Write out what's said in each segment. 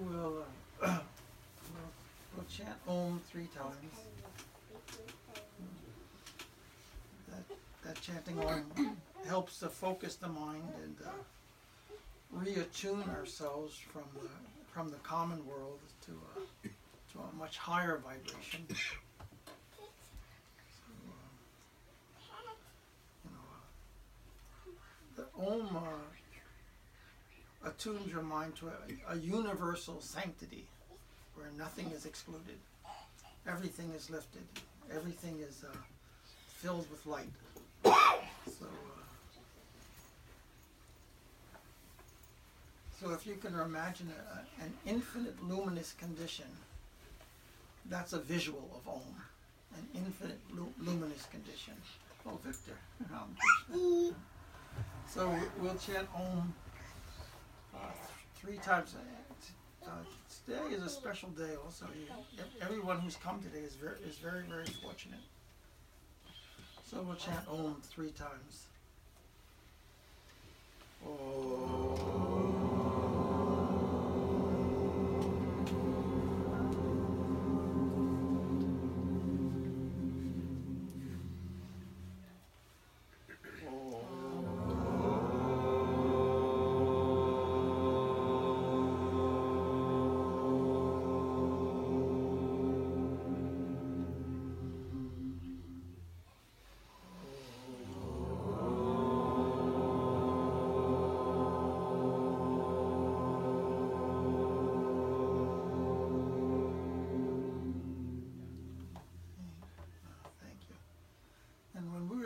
we'll, uh, we'll, we'll chant Om three times. That, that chanting Om helps to focus the mind and uh, reattune ourselves from the from the common world to a, to a much higher vibration. So, uh, you know, uh, the Om uh, attunes your mind to a, a universal sanctity where nothing is excluded, everything is lifted, everything is uh, filled with light. So. Uh, So if you can imagine a, an infinite luminous condition, that's a visual of Om, an infinite lu- luminous condition. Oh, Victor. So we'll chant Om uh, three times. Uh, today is a special day. Also, everyone who's come today is very is very very fortunate. So we'll chant Om three times. Om.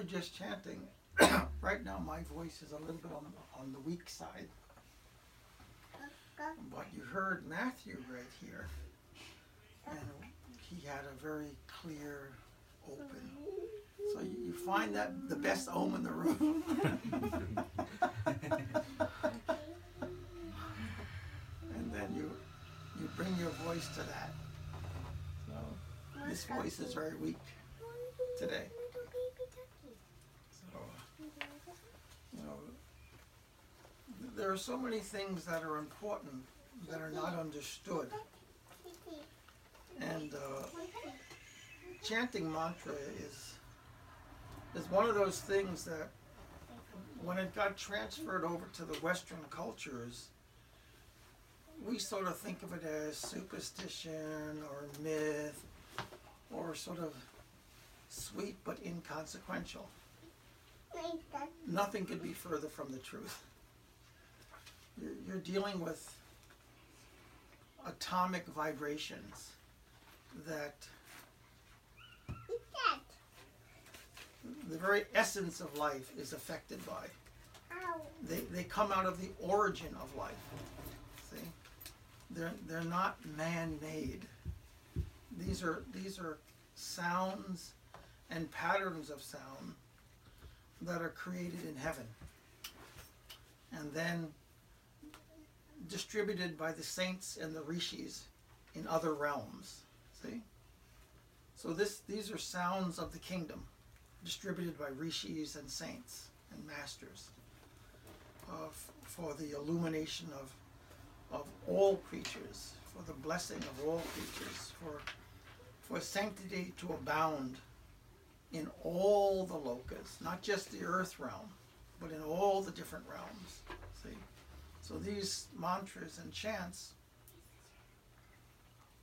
Just chanting, right now my voice is a little bit on, on the weak side. But you heard Matthew right here, and he had a very clear open. So you, you find that the best om in the room. and then you you bring your voice to that. So this voice is very weak today. So, you know, there are so many things that are important that are not understood. And uh, chanting mantra is is one of those things that when it got transferred over to the Western cultures, we sort of think of it as superstition or myth or sort of sweet but inconsequential. Nothing could be further from the truth. You're, you're dealing with atomic vibrations that the very essence of life is affected by. They, they come out of the origin of life. See? They're, they're not man-made. These are, these are sounds and patterns of sound that are created in heaven and then distributed by the saints and the rishis in other realms. See? So this these are sounds of the kingdom distributed by rishis and saints and masters uh, for the illumination of of all creatures, for the blessing of all creatures, for for sanctity to abound in all the lokas, not just the earth realm, but in all the different realms. So these mantras and chants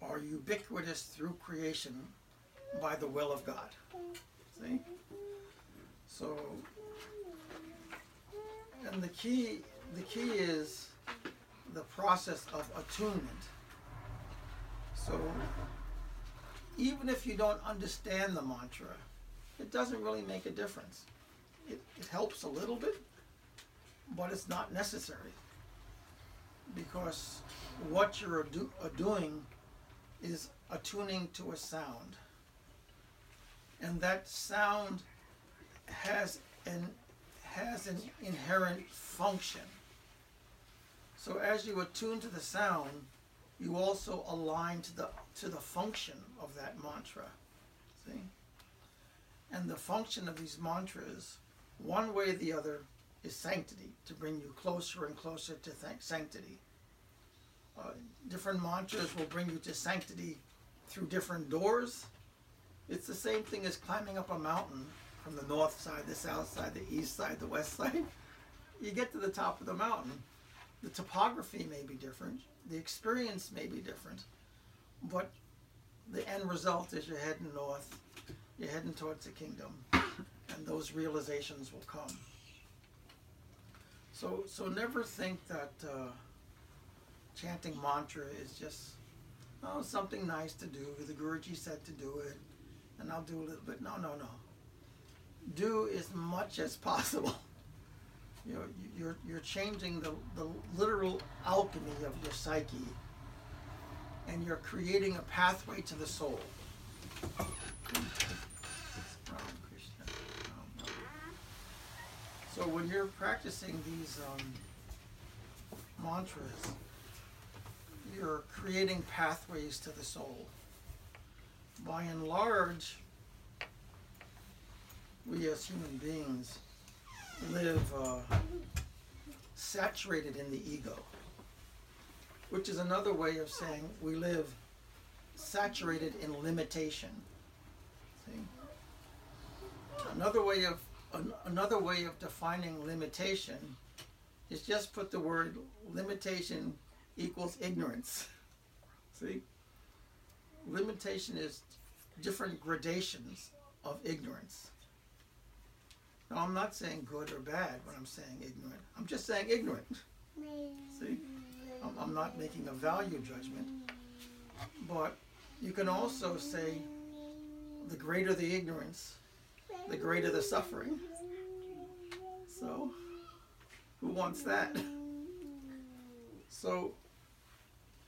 are ubiquitous through creation by the will of God. See? So and the key the key is the process of attunement. So even if you don't understand the mantra, it doesn't really make a difference. It, it helps a little bit, but it's not necessary. Because what you're uh, doing is attuning to a sound. And that sound has an, has an inherent function. So as you attune to the sound, you also align to the to the function of that mantra. See? And the function of these mantras, one way or the other, is sanctity, to bring you closer and closer to sanctity. Uh, different mantras will bring you to sanctity through different doors. It's the same thing as climbing up a mountain from the north side, the south side, the east side, the west side. You get to the top of the mountain. The topography may be different, the experience may be different, but the end result is you're heading north, you're heading towards the kingdom, and those realizations will come. So, so never think that uh, chanting mantra is just oh something nice to do. The Guruji said to do it, and I'll do a little bit. No, no, no. Do as much as possible. You know, you're you're changing the the literal alchemy of your psyche, and you're creating a pathway to the soul. So when you're practicing these um, mantras, you're creating pathways to the soul. By and large, we as human beings live uh, saturated in the ego, which is another way of saying we live saturated in limitation. See? Another way of an, another way of defining limitation is just put the word limitation equals ignorance. See? Limitation is different gradations of ignorance. Now, I'm not saying good or bad when I'm saying ignorant. I'm just saying ignorant. See? I'm, I'm not making a value judgment. But you can also say the greater the ignorance, the greater the suffering. So, who wants that? So,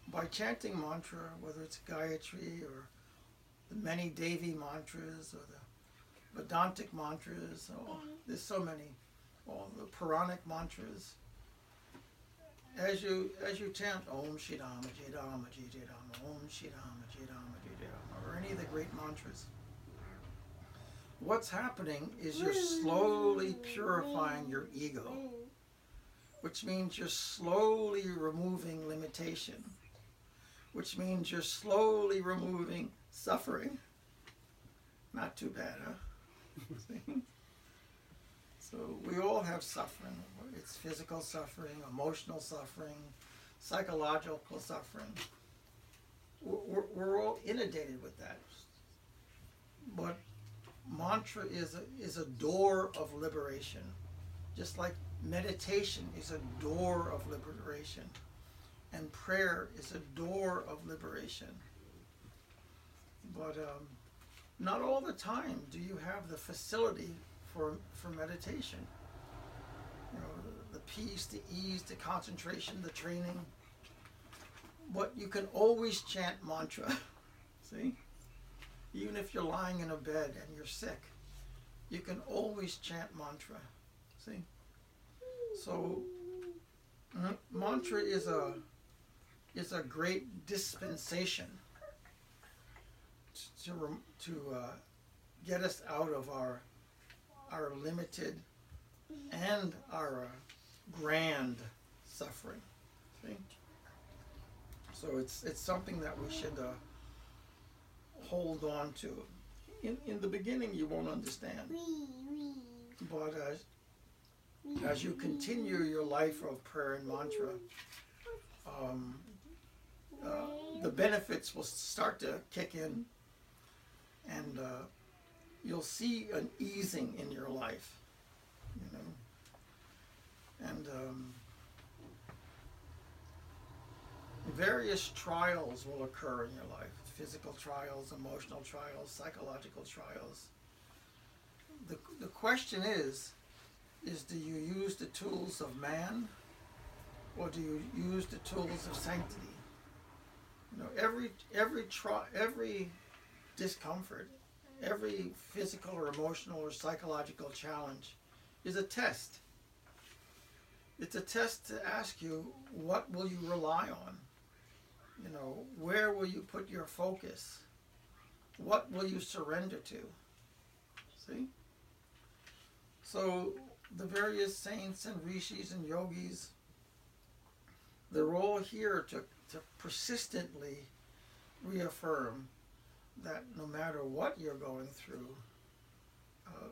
by chanting mantra, whether it's Gayatri or the many Devi mantras or the Vedantic mantras, or there's so many, all the Puranic mantras. As you as you chant Om Shri Rama Jai Rama Jai Om Shri Rama Jai or any of the great mantras, what's happening is you're slowly purifying your ego, which means you're slowly removing limitation, which means you're slowly removing suffering. Not too bad, huh? so we all have suffering. It's physical suffering, emotional suffering, psychological suffering. We're, we're all inundated with that. But mantra is a, is a door of liberation, just like meditation is a door of liberation, and prayer is a door of liberation. But um, not all the time do you have the facility for for meditation. You know, the, the peace, the ease, the concentration, the training. But you can always chant mantra. See? Even if you're lying in a bed and you're sick, you can always chant mantra. See? So mantra is a is a great dispensation to to uh, get us out of our our limited and our uh, grand suffering. See? So it's it's something that we should uh, hold on to. In in the beginning, you won't understand, but as as you continue your life of prayer and mantra, um, uh, the benefits will start to kick in, and uh, you'll see an easing in your life, you know, and um, various trials will occur in your life physical trials, emotional trials, psychological trials. The, the question is, is do you use the tools of man or do you use the tools of sanctity? You know, every every tri- every discomfort, every physical or emotional or psychological challenge is a test. It's a test to ask you what will you rely on? You know, where will you put your focus? What will you surrender to? See? So the various saints and rishis and yogis, they're all here to, to persistently reaffirm that no matter what you're going through, uh,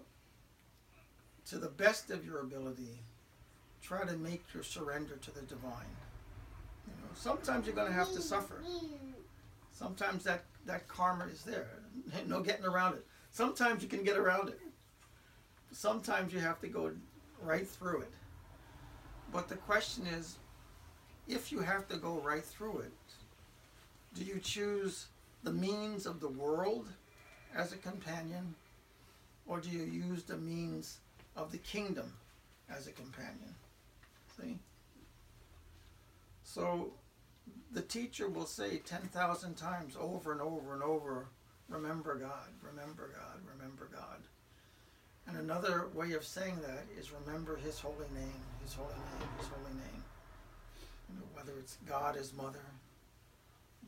to the best of your ability, try to make your surrender to the divine. Sometimes you're going to have to suffer. Sometimes that, that karma is there. No getting around it. Sometimes you can get around it. Sometimes you have to go right through it. But the question is if you have to go right through it, do you choose the means of the world as a companion, or do you use the means of the kingdom as a companion? See? So the teacher will say 10,000 times over and over and over remember God, remember God, remember God. And another way of saying that is remember His holy name, His holy name, His holy name. You know, whether it's God as mother,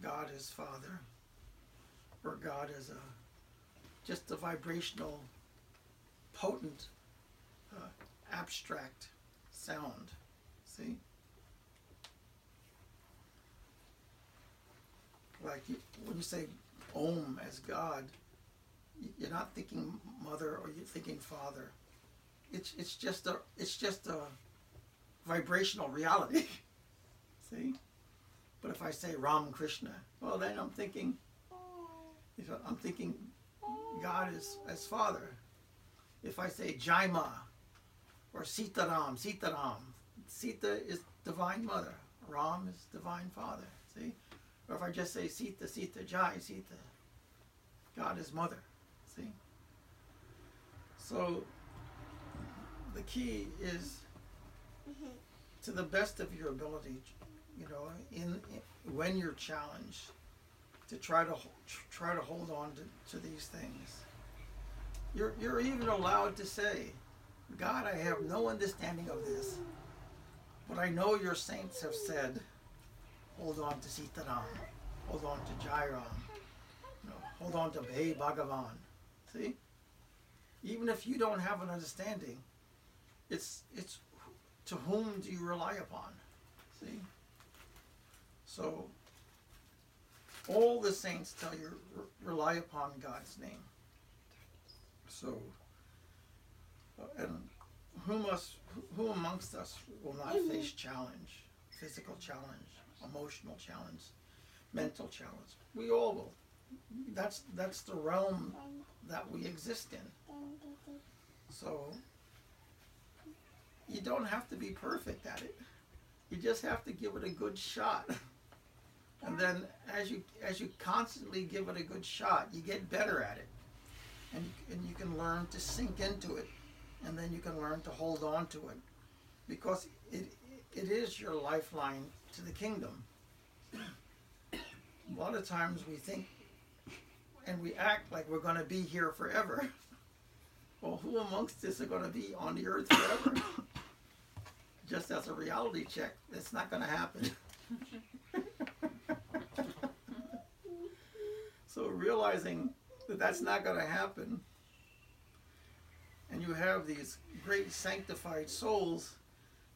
God as father, or God as a just a vibrational, potent, uh, abstract sound. See? Like when you say Om as God, you're not thinking mother or you're thinking father. It's it's just a it's just a vibrational reality. See? But if I say Ram Krishna, well then I'm thinking if I'm thinking God is as father. If I say Jaima or Sitaram, Sitaram, Sita is divine mother, Ram is divine father. See? Or if I just say Sita, Sita, Jai, Sita, God is mother. See? So the key is mm-hmm. to the best of your ability, you know, in, in when you're challenged, to try to try to hold on to, to these things. You're, you're even allowed to say, God, I have no understanding of this, but I know your saints have said, hold on to Sitaram, hold on to Jairam, you know, hold on to Bhe Bhagavan. See? Even if you don't have an understanding, it's it's to whom do you rely upon? See? So all the saints tell you rely upon God's name. So uh, and who must who amongst us will not face challenge, physical challenge, emotional challenge, mental challenge? We all will. That's that's the realm that we exist in. So you don't have to be perfect at it. You just have to give it a good shot. And then as you as you constantly give it a good shot, you get better at it. And you, and you can learn to sink into it. And then you can learn to hold on to it. Because it it is your lifeline to the kingdom. A lot of times we think and we act like we're going to be here forever. Well, who amongst us are going to be on the earth forever? Just as a reality check, it's not going to happen. so realizing that that's not going to happen, and you have these great sanctified souls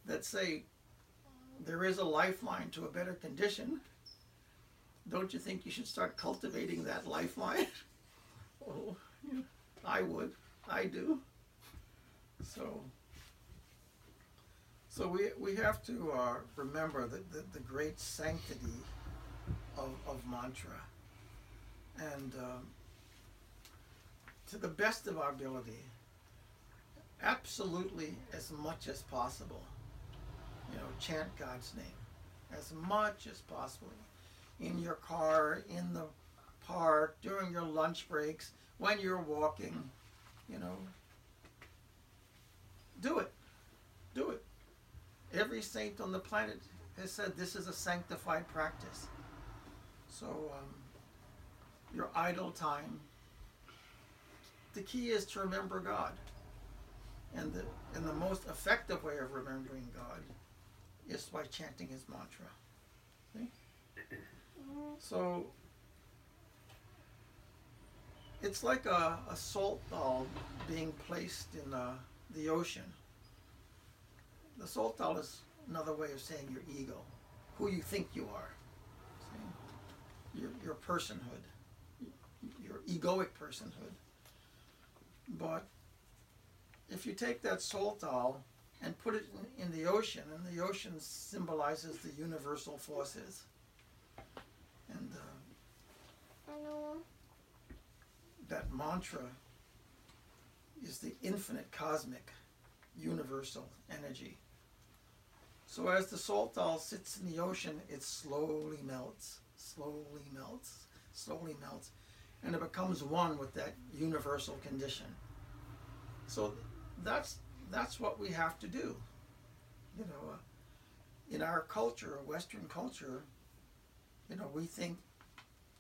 that say there is a lifeline to a better condition don't you think you should start cultivating that lifeline? oh, yeah, I would. I do. So, so we, we have to uh, remember the, the, the, great sanctity of, of mantra. And um, to the best of our ability, absolutely as much as possible, you know, chant God's name as much as possible in your car, in the park, during your lunch breaks, when you're walking, you know. Do it. Do it. Every saint on the planet has said this is a sanctified practice. So, um, your idle time, the key is to remember God. And the, and the most effective way of remembering God is by chanting his mantra. See? So it's like a, a salt doll being placed in uh, the ocean. The salt doll is another way of saying your ego, who you think you are. Your your personhood, your egoic personhood. But if you take that salt doll and put it in, the ocean, and the ocean symbolizes the universal forces, and uh, that mantra is the infinite cosmic universal energy. So as the salt doll sits in the ocean, it slowly melts, slowly melts, slowly melts, and it becomes one with that universal condition. So that's that's what we have to do. You know, uh, in our culture, Western culture, you know, we think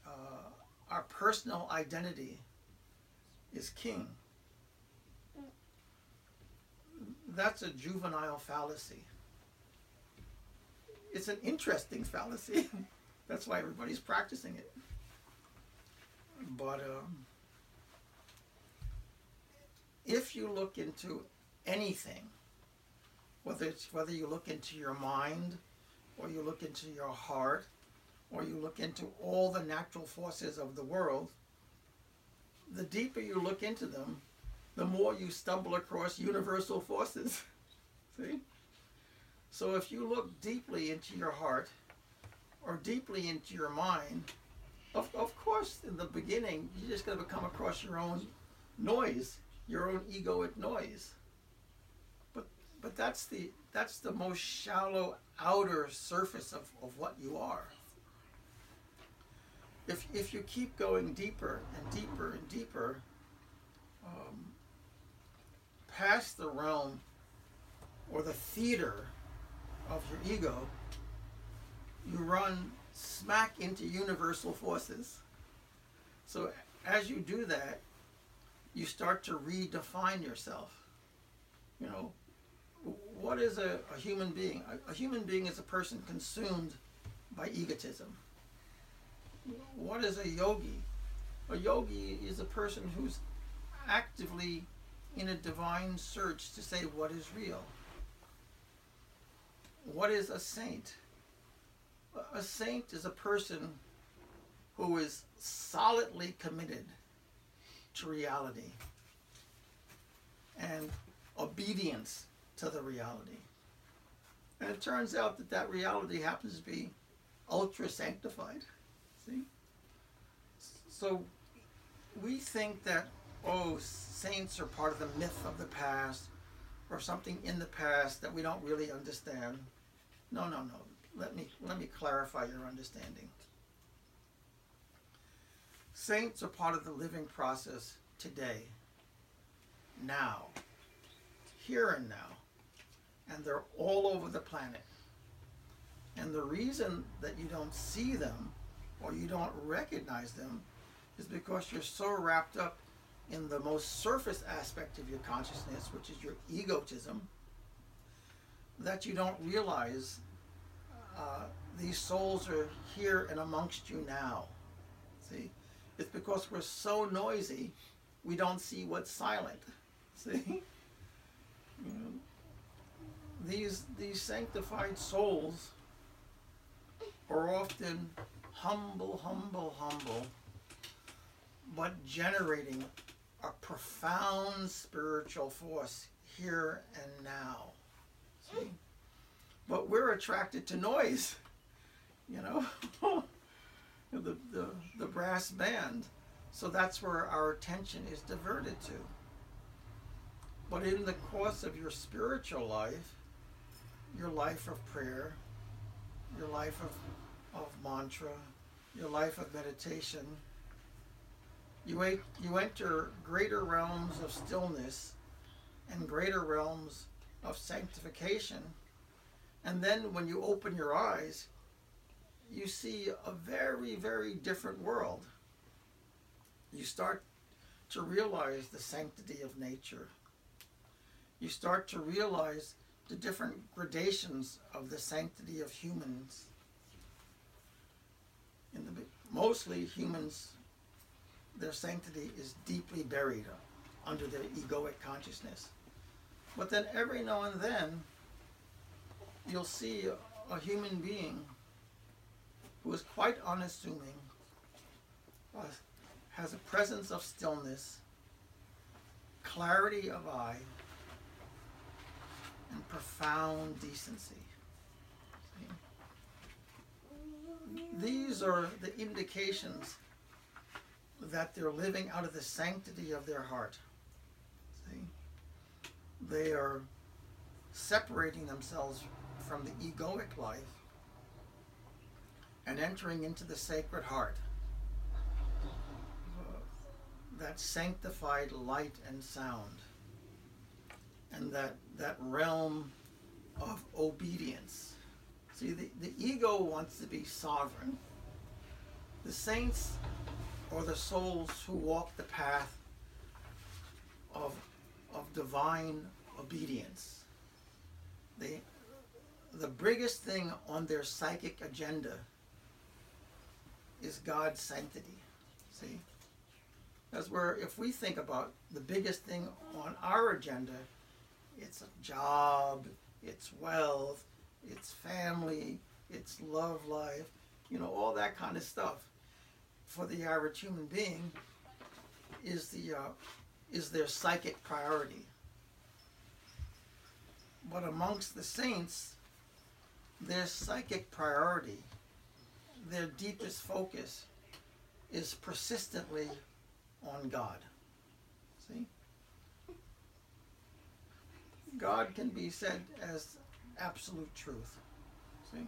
uh, our personal identity is king. That's a juvenile fallacy. It's an interesting fallacy. That's why everybody's practicing it. But um, if you look into anything, whether it's whether you look into your mind, or you look into your heart, or you look into all the natural forces of the world, the deeper you look into them, the more you stumble across universal forces. See? So if you look deeply into your heart or deeply into your mind, of, of course, in the beginning, you're just going to come across your own noise, your own egoic noise. But that's the that's the most shallow outer surface of, of what you are. If, if you keep going deeper and deeper and deeper, um, past the realm or the theater of your ego, you run smack into universal forces. So as you do that, you start to redefine yourself. You know, what is a, a human being? A, a human being is a person consumed by egotism. What is a yogi? A yogi is a person who's actively in a divine search to say what is real. What is a saint? A saint is a person who is solidly committed to reality and obedience to the reality. And it turns out that that reality happens to be ultra sanctified. See? So we think that, oh, saints are part of the myth of the past or something in the past that we don't really understand. No, no, no. Let me, let me clarify your understanding. Saints are part of the living process today, now, here and now. And they're all over the planet. And the reason that you don't see them or you don't recognize them is because you're so wrapped up in the most surface aspect of your consciousness, which is your egotism, that you don't realize uh, these souls are here and amongst you now. See? It's because we're so noisy, we don't see what's silent. See? You know, these, these sanctified souls are often humble, humble, humble, but generating a profound spiritual force here and now. See? But we're attracted to noise, you know, the, the, the brass band. So that's where our attention is diverted to. But in the course of your spiritual life, your life of prayer, your life of of mantra, your life of meditation, you, you enter greater realms of stillness and greater realms of sanctification. And then when you open your eyes, you see a very, very different world. You start to realize the sanctity of nature. You start to realize the different gradations of the sanctity of humans. In the mostly humans their sanctity is deeply buried under their egoic consciousness. But then every now and then you'll see a, a human being who is quite unassuming uh, has a presence of stillness, clarity of eye, and profound decency. These are the indications that they're living out of the sanctity of their heart. See? They are separating themselves from the egoic life and entering into the sacred heart. That sanctified light and sound, and that, that realm of obedience. See, the, the ego wants to be sovereign. The saints or the souls who walk the path of, of divine obedience. They, the biggest thing on their psychic agenda is God's sanctity. See? That's where, if we think about the biggest thing on our agenda, it's a job, it's wealth, it's family, it's love life, you know, all that kind of stuff. For the average human being, is the uh, is their psychic priority. But amongst the saints, their psychic priority, their deepest focus, is persistently on God. See? God can be said as absolute truth. See?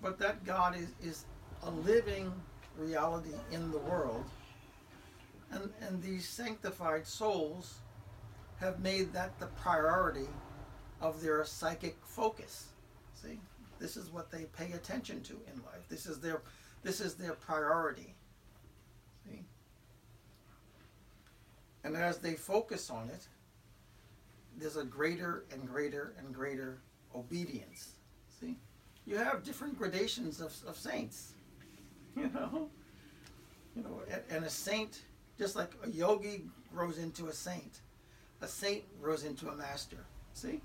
But that God is, is a living reality in the world. And, and these sanctified souls have made that the priority of their psychic focus. See? This is what they pay attention to in life. This is their this is their priority. See? And as they focus on it, there's a greater and greater and greater obedience. See? You have different gradations of, of saints. You know? You know, and, and a saint, just like a yogi grows into a saint, a saint grows into a master. See?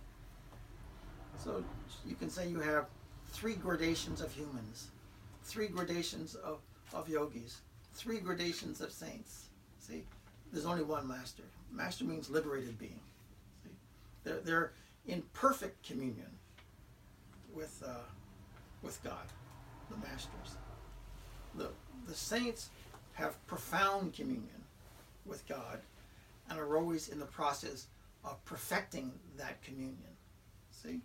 So you can say you have three gradations of humans, three gradations of, of yogis, three gradations of saints. See? There's only one master. Master means liberated being. They're, they're in perfect communion with, uh, with God, the masters. The, the saints have profound communion with God and are always in the process of perfecting that communion. See?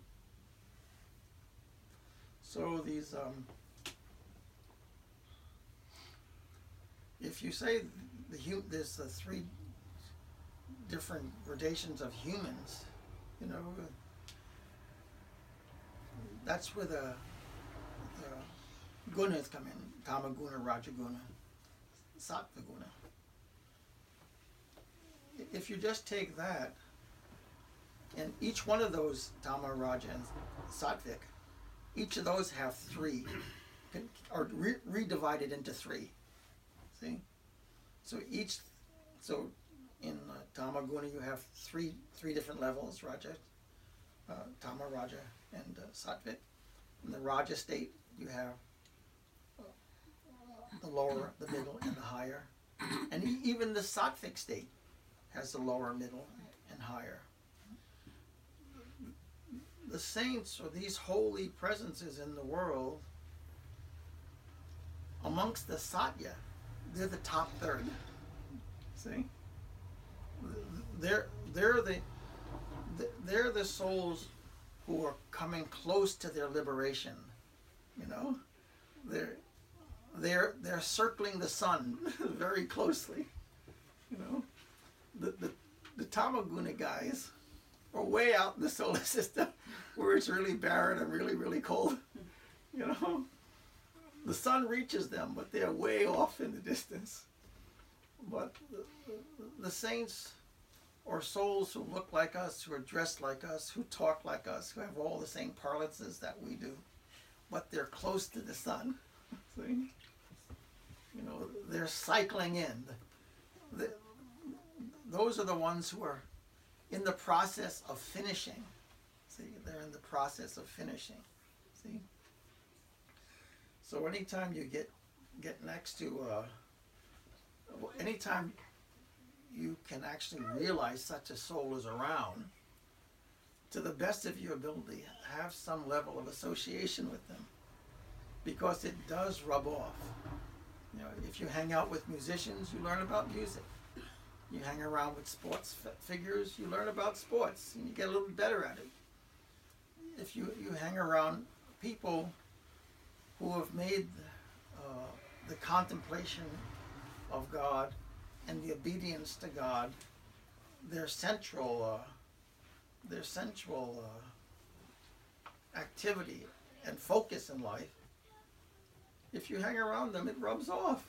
So these, um, if you say the there's the three different gradations of humans, you know, uh, that's where the, the gunas come in. Tamaguna, Rajaguna, Sattvaguna. If you just take that, and each one of those Tama, Raja, and Sattvic, each of those have three, are re- redivided into three. See? So each, so in uh, Tamaguna you have three three different levels: Raja, uh, Tama, Raja, and uh. In the Raja state, you have uh, the lower, the middle, and the higher. And e- even the Sattvic state has the lower, middle, and higher. The saints, or these holy presences in the world, amongst the Satya, they're the top third. See? They're, they're the they're the souls who are coming close to their liberation. You know, they're they're they're circling the sun very closely. You know, the the, the Tamaguna guys are way out in the solar system where it's really barren and really really cold. You know, the sun reaches them, but they're way off in the distance. But the, the, the saints or souls who look like us, who are dressed like us, who talk like us, who have all the same parlances that we do, but they're close to the sun. See? You know, they're cycling in. The, those are the ones who are in the process of finishing. See, they're in the process of finishing. See? So anytime you get get next to uh, anytime you can actually realize such a soul is around to the best of your ability have some level of association with them. Because it does rub off. You know if you hang out with musicians you learn about music. You hang around with sports figures you learn about sports and you get a little better at it. If you, you hang around people who have made uh, the contemplation of God and the obedience to God their central uh, their central uh, activity and focus in life. If you hang around them, it rubs off.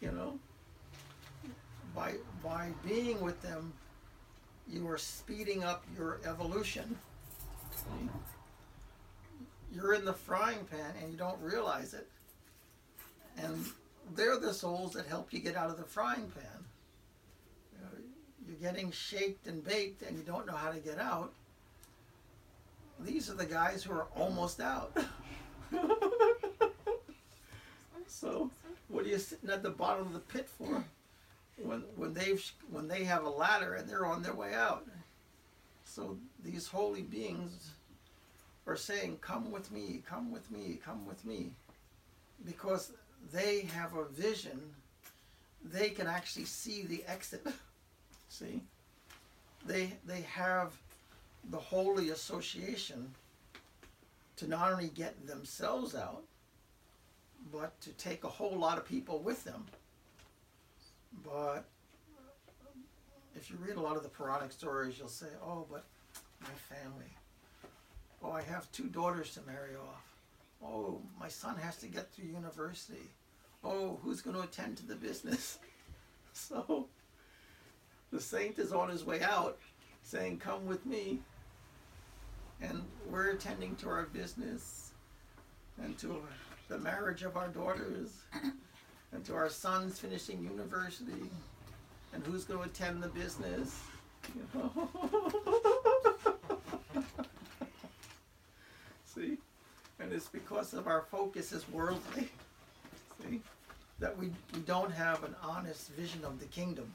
You know, by by being with them, you are speeding up your evolution. You're in the frying pan and you don't realize it. And they're the souls that help you get out of the frying pan. You know, you're getting shaped and baked and you don't know how to get out. These are the guys who are almost out. so, what are you sitting at the bottom of the pit for? When when they've when they have a ladder and they're on their way out. So these holy beings are saying, "Come with me, come with me, come with me," because they have a vision. They can actually see the exit. see, they they have the holy association to not only get themselves out, but to take a whole lot of people with them. But if you read a lot of the Puranic stories, you'll say, oh, but my family. Oh, I have two daughters to marry off. Oh, my son has to get through university. Oh, who's going to attend to the business? So the saint is on his way out saying, Come with me. And we're attending to our business and to the marriage of our daughters and to our sons finishing university and who's going to attend the business. You know? See? And it's because of our focus is worldly. That we, we don't have an honest vision of the kingdom.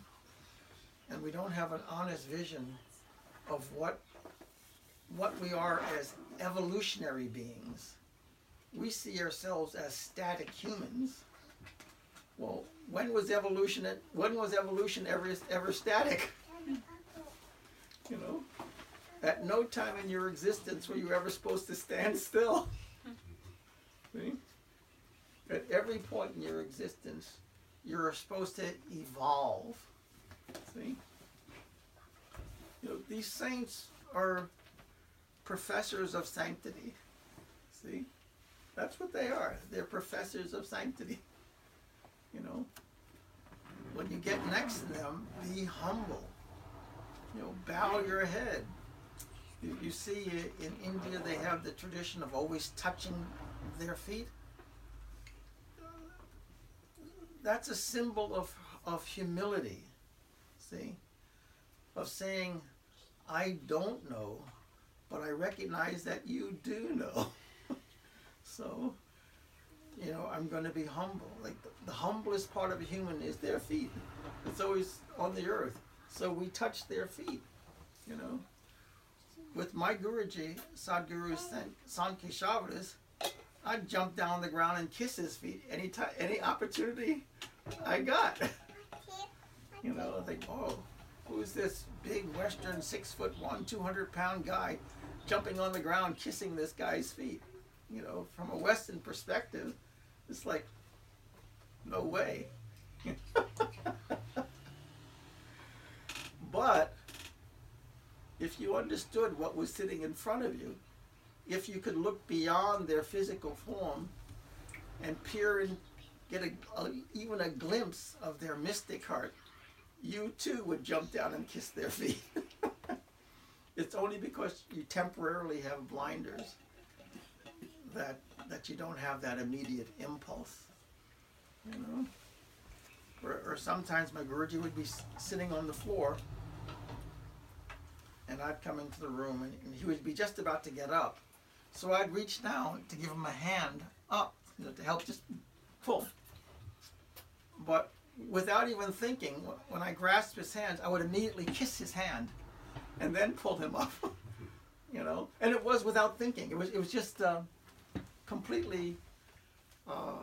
And we don't have an honest vision of what what we are as evolutionary beings. We see ourselves as static humans. Well, when was evolution when was evolution ever ever static? You know? At no time in your existence were you ever supposed to stand still. See? At every point in your existence, you're supposed to evolve. See? You know, these saints are professors of sanctity. See? That's what they are. They're professors of sanctity. You know? When you get next to them, be humble. You know, bow your head. You, you see in India they have the tradition of always touching their feet. That's a symbol of, of humility. See? Of saying, I don't know, but I recognize that you do know. so, you know, I'm going to be humble. Like the, the, humblest part of a human is their feet. It's always on the earth. So we touch their feet, you know. With my Guruji, Sadhguru Sant I'd jump down the ground and kiss his feet any time, any opportunity I got. you know, I think, oh, who's this big Western six foot one, 200 pound guy jumping on the ground kissing this guy's feet? You know, from a Western perspective, it's like, no way. but if you understood what was sitting in front of you, if you could look beyond their physical form and peer and get a, a, even a glimpse of their mystic heart, you too would jump down and kiss their feet. it's only because you temporarily have blinders that that you don't have that immediate impulse. You know? Or, or sometimes my Guruji would be sitting on the floor and I'd come into the room and, and, he would be just about to get up. So I'd reach down to give him a hand up you know, to help just pull. But without even thinking, when I grasped his hand, I would immediately kiss his hand and then pull him up. you know, and it was without thinking. It was it was just uh, completely uh,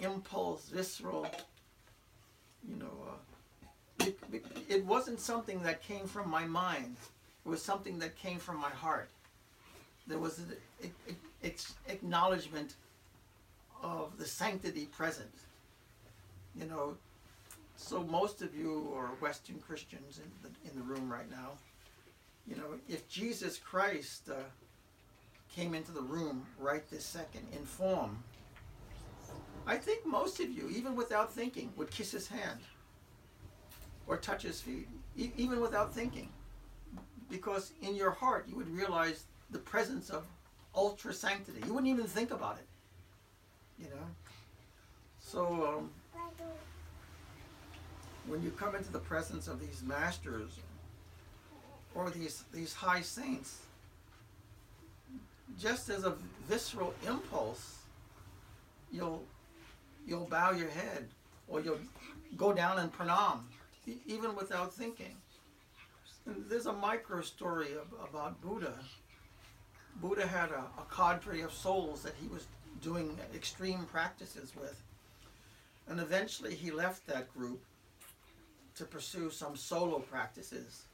impulse, visceral. You know, uh, it, it, it wasn't something that came from my mind. It was something that came from my heart. There was an acknowledgement of the sanctity present. You know, so most of you are Western Christians in the, in the room right now. You know, if Jesus Christ uh, came into the room right this second in form, I think most of you, even without thinking, would kiss his hand or touch his feet, e- even without thinking. Because in your heart, you would realize the presence of ultra sanctity. You wouldn't even think about it. You know? So, um, when you come into the presence of these masters or these, these high saints, just as a visceral impulse, you'll, you'll bow your head or you'll go down and pranam, even without thinking. And there's a micro story about Buddha. Buddha had a, a cadre of souls that he was doing extreme practices with. And eventually he left that group to pursue some solo practices.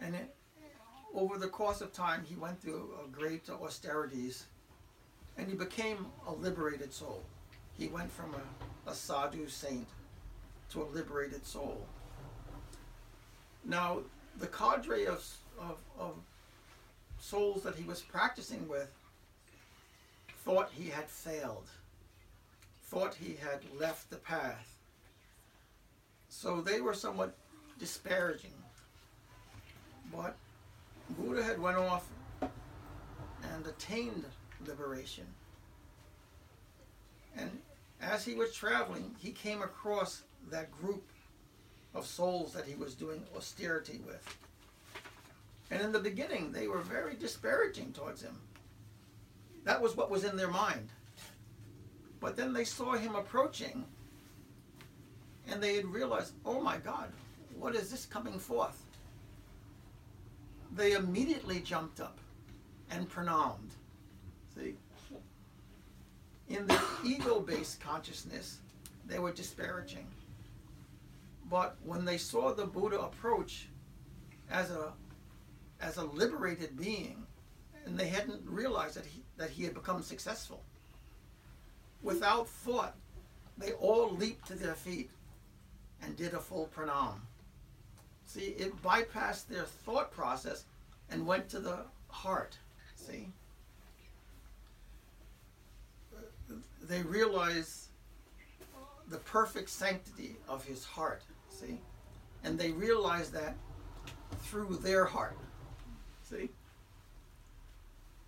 And it, over the course of time, he went through uh, great austerities and he became a liberated soul. He went from a, a sadhu saint to a liberated soul. Now, the cadre of, of, of souls that he was practicing with thought he had failed, thought he had left the path. So they were somewhat disparaging. But Buddha had went off and attained liberation. And as he was traveling, he came across that group of souls that he was doing austerity with. And in the beginning, they were very disparaging towards him. That was what was in their mind. But then they saw him approaching and they had realized, oh my God, what is this coming forth? They immediately jumped up and pranamed. See? In the ego based consciousness, they were disparaging. But when they saw the Buddha approach as a as a liberated being, and they hadn't realized that he, that he had become successful. Without thought, they all leaped to their feet and did a full pranam. See, it bypassed their thought process and went to the heart. See? They realized the perfect sanctity of his heart. See? And they realized that through their heart. See?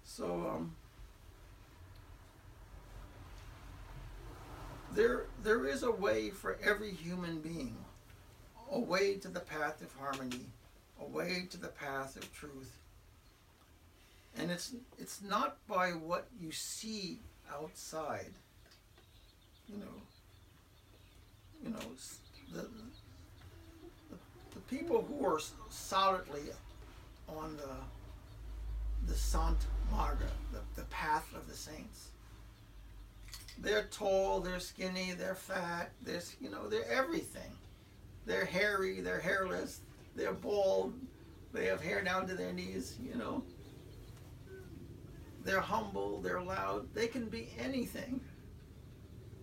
So, um, there, there is a way for every human being, a way to the path of harmony, a way to the path of truth. And it's, it's not by what you see outside, you know, you know, the, the, the people who are solidly on the the Sant Marga, the, the path of the saints. They're tall, they're skinny, they're fat, they're you know, they're everything. They're hairy, they're hairless, they're bald, they have hair down to their knees, you know. They're humble, they're loud, they can be anything.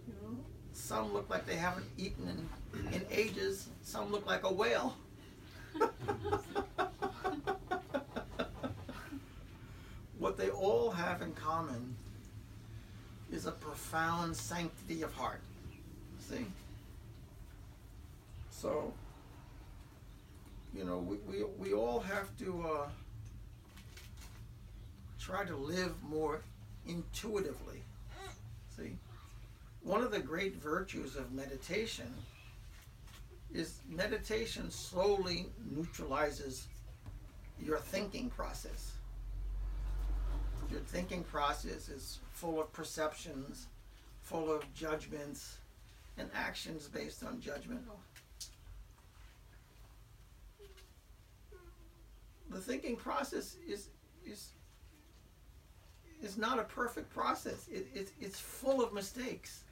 You know, some look like they haven't eaten in, in ages, some look like a whale. what they all have in common is a profound sanctity of heart. See? So, you know, we, we, we all have to uh, try to live more intuitively. See? One of the great virtues of meditation is meditation slowly neutralizes your thinking process. Your thinking process is full of perceptions, full of judgments, and actions based on judgment. The thinking process is is is not a perfect process. It, it, it's full of mistakes.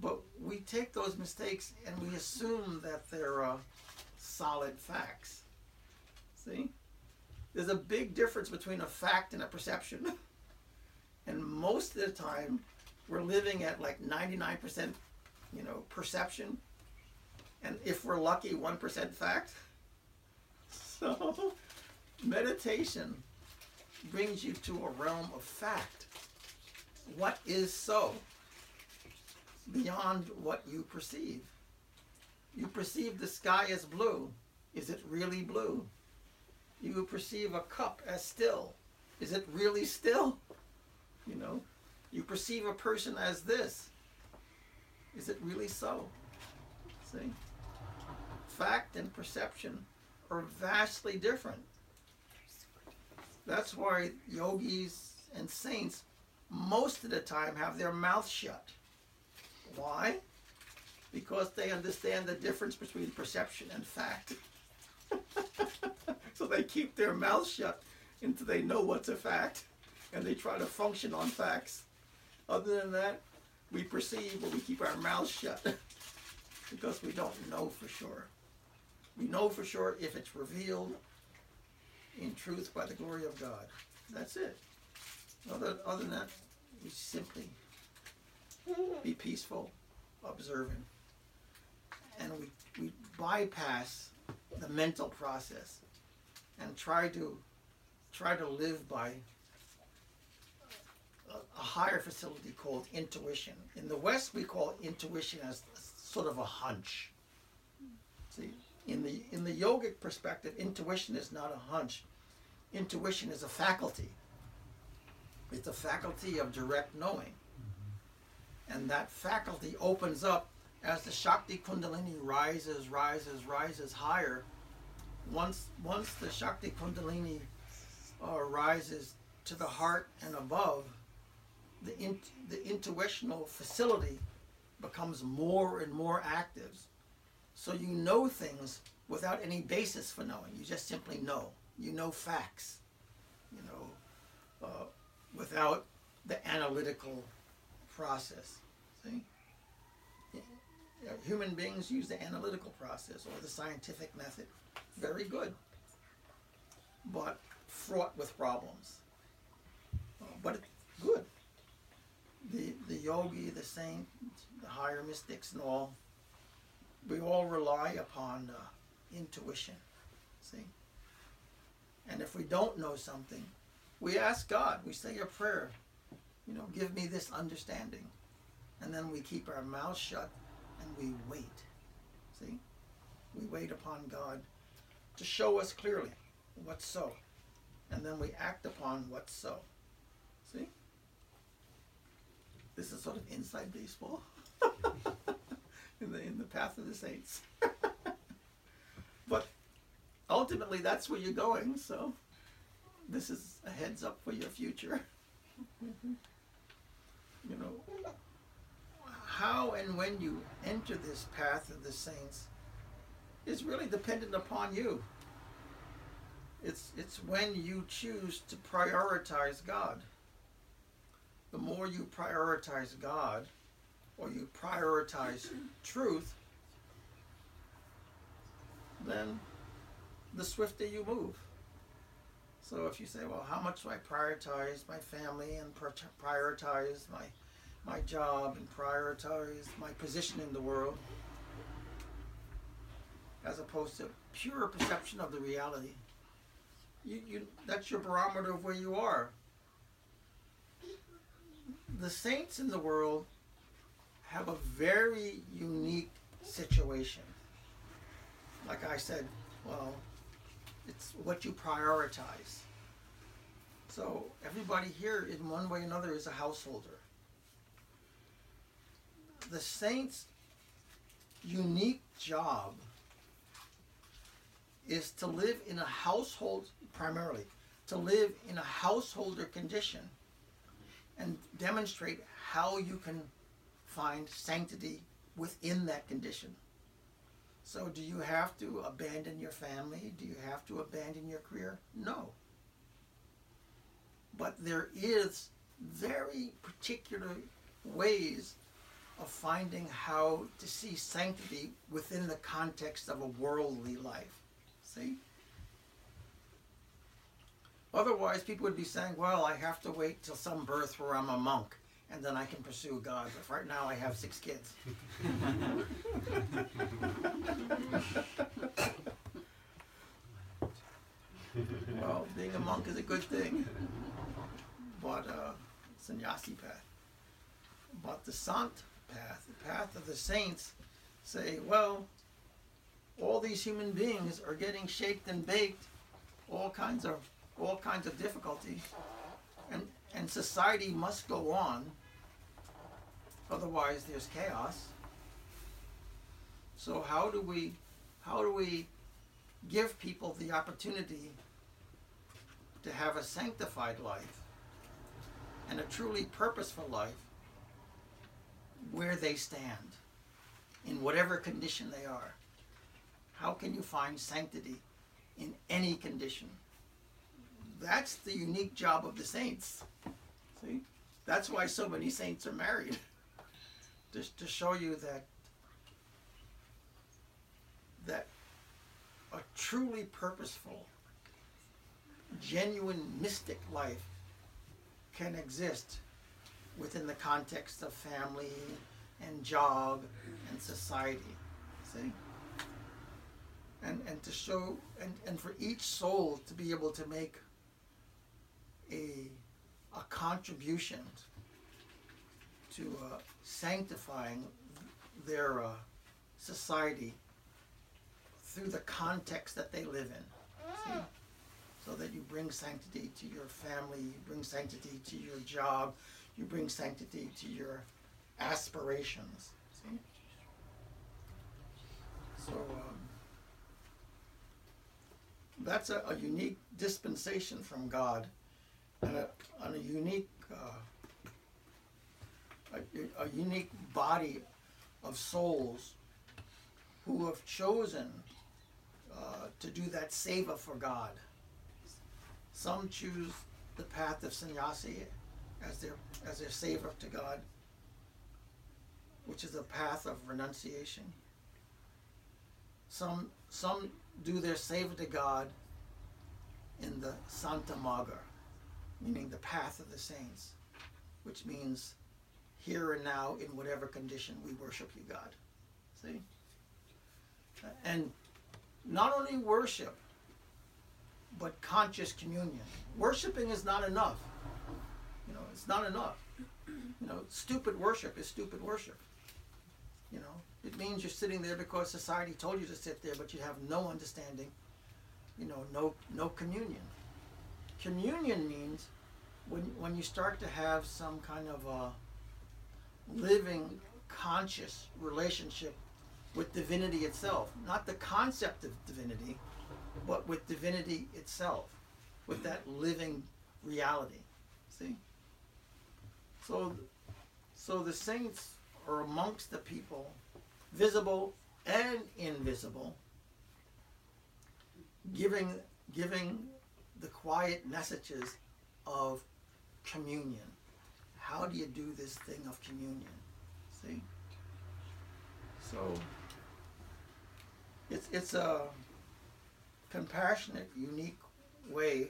But we take those mistakes and we assume that they're uh, solid facts. See? There's a big difference between a fact and a perception. and most of the time, we're living at like 99%, you know, perception. And if we're lucky, 1% fact. So, meditation brings you to a realm of fact. What is so? Beyond what you perceive. You perceive the sky as blue. Is it really blue? You perceive a cup as still. Is it really still? You know, you perceive a person as this. Is it really so? See? Fact and perception are vastly different. That's why yogis and saints most of the time have their mouth shut. Why? Because they understand the difference between perception and fact. so they keep their mouth shut until they know what's a fact and they try to function on facts. Other than that, we perceive but we keep our mouths shut because we don't know for sure. We know for sure if it's revealed in truth by the glory of God. That's it. Other, other than that, we simply be peaceful, observant, and we, we bypass the mental process and try to try to live by a, a higher facility called intuition. In the West, we call intuition as sort of a hunch. See, in the in the yogic perspective, intuition is not a hunch. Intuition is a faculty. It's a faculty of direct knowing. Mm-hmm. And that faculty opens up as the Shakti Kundalini rises, rises, rises higher. Once once the Shakti Kundalini uh, rises to the heart and above, the, in, the intuitional facility becomes more and more active. So you know things without any basis for knowing. You just simply know. You know facts. You know, uh, without the analytical process. See? Human beings use the analytical process or the scientific method. Very good. But fraught with problems. Uh, but good. The, the yogi, the saint, the higher mystics, and all, we all rely upon uh, intuition. See? And if we don't know something, we ask God, we say a prayer, you know, give me this understanding. And then we keep our mouths shut and we wait. See? We wait upon God to show us clearly what's so and then we act upon what's so. See? This is sort of inside baseball in the in the path of the saints. but ultimately that's where you're going, so this is a heads up for your future. you know how and when you enter this path of the saints is really dependent upon you. It's, it's when you choose to prioritize God. The more you prioritize God, or you prioritize truth, then the swifter you move. So if you say, well, how much do I prioritize my family and prioritize my, my job and prioritize my position in the world, as opposed to pure perception of the reality, you, you that's your barometer of where you are. The saints in the world have a very unique situation. Like I said, well, it's what you prioritize. So everybody here, in one way or another, is a householder. The saints' unique job is to live in a household primarily to live in a householder condition and demonstrate how you can find sanctity within that condition. So, do you have to abandon your family? Do you have to abandon your career? No. But there is very particular ways of finding how to see sanctity within the context of a worldly life. See? Otherwise, people would be saying, well, I have to wait till some birth where I'm a monk and then I can pursue God. But right now, I have six kids. well, being a monk is a good thing, but uh, sannyasi path. But the sant path, the path of the saints, say, well, all these human beings are getting shaped and baked, all kinds of all kinds of difficulties and and society must go on. Otherwise, there's chaos. So how do we how do we give people the opportunity to have a sanctified life and a truly purposeful life where they stand in whatever condition they are. How can you find sanctity in any condition? That's the unique job of the saints. See? That's why so many saints are married. Just to show you that that a truly purposeful, genuine mystic life can exist within the context of family and job and society. See? And, and to show, and, and for each soul to be able to make a, a contribution to uh, sanctifying their uh, society through the context that they live in. See? So that you bring sanctity to your family, you bring sanctity to your job, you bring sanctity to your aspirations. See? So um, that's a, a, unique dispensation from God and a, and a unique uh, a, a unique body of souls who have chosen uh, to do that seva for God. Some choose the path of sannyasi as their as their seva to God, which is a path of renunciation. Some some do their seva to God in the Sant Marga, meaning the path of the saints, which means here and now in whatever condition we worship you, God. See? And not only worship, but conscious communion. Worshipping is not enough. You know, it's not enough. You know, stupid worship is stupid worship. You know, it means you're sitting there because society told you to sit there, but you have no understanding. You know, no no communion. Communion means when when you start to have some kind of a living, conscious relationship with divinity itself, not the concept of divinity, but with divinity itself, with that living reality. See? So, so the saints are amongst the people, visible and invisible, giving giving the quiet messages of communion. How do you do this thing of communion? See? So it's it's a compassionate, unique way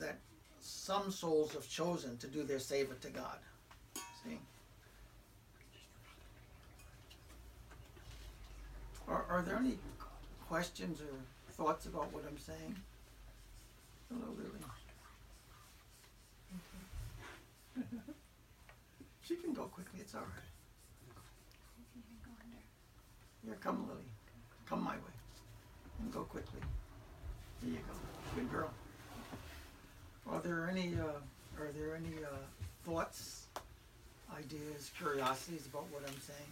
that some souls have chosen to do their seva to God. See? Are, are there any questions or thoughts about what I'm saying? Hello, Lily. Mm-hmm. she can go quickly, it's all right. Here, come, Lily. Come my way. And go quickly. Here you go. Good girl. Are there any uh, are there any uh, thoughts, ideas, curiosities about what I'm saying?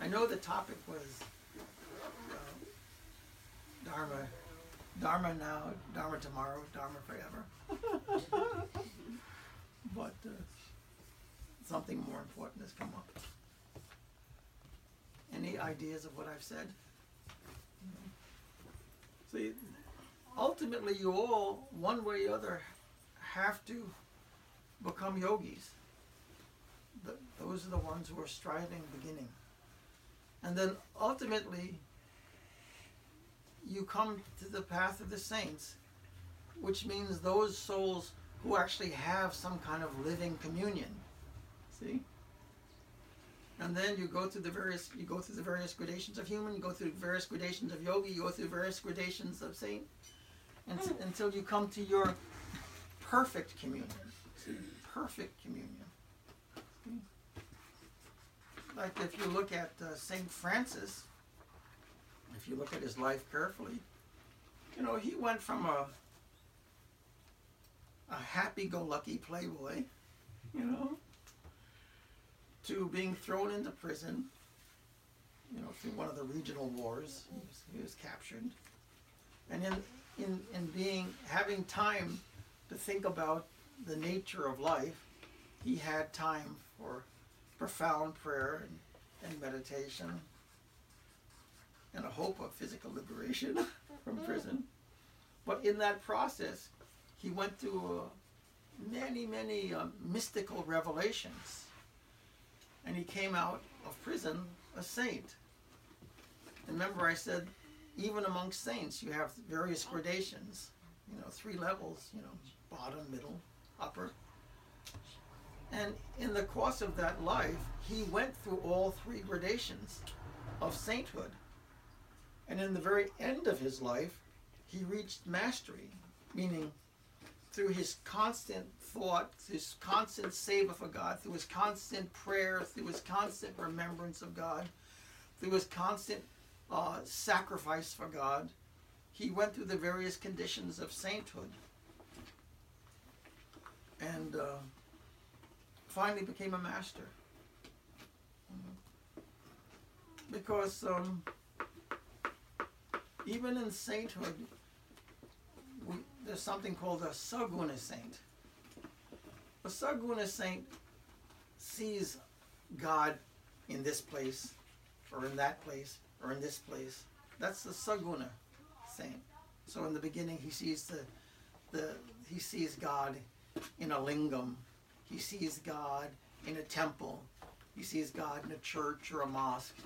I know the topic was uh, Dharma, Dharma now, Dharma tomorrow, Dharma forever. but uh, something more important has come up. Any ideas of what I've said? See, ultimately, you all, one way or the other, have to become yogis. The, those are the ones who are striving, beginning. And then ultimately, you come to the path of the saints, which means those souls who actually have some kind of living communion. See? And then you go through the various you go through the various gradations of human, you go through various gradations of yogi, you go through various gradations of saint, until you come to your perfect communion. Perfect communion. Like if you look at uh, Saint Francis, if you look at his life carefully, you know he went from a a happy-go-lucky playboy, you know, to being thrown into prison, you know, through one of the regional wars. He was, he was captured. And in, in, in being, having time to think about the nature of life, he had time for profound prayer and, and meditation and a hope of physical liberation from prison. But in that process, he went through uh, many, many uh, mystical revelations. And he came out of prison a saint. Remember, I said, even amongst saints, you have various gradations, you know, three levels, you know, bottom, middle, upper. And in the course of that life, he went through all three gradations of sainthood. And in the very end of his life, he reached mastery, meaning through his constant thought, his constant seva for God, through his constant prayer, through his constant remembrance of God, through his constant uh, sacrifice for God, he went through the various conditions of sainthood and uh, finally became a master. Because um, even in sainthood, we, there's something called a Saguna saint. A Saguna saint sees God in this place, or in that place, or in this place. That's the Saguna saint. So in the beginning, he sees the, the he sees God in a lingam. He sees God in a temple. He sees God in a church or a mosque.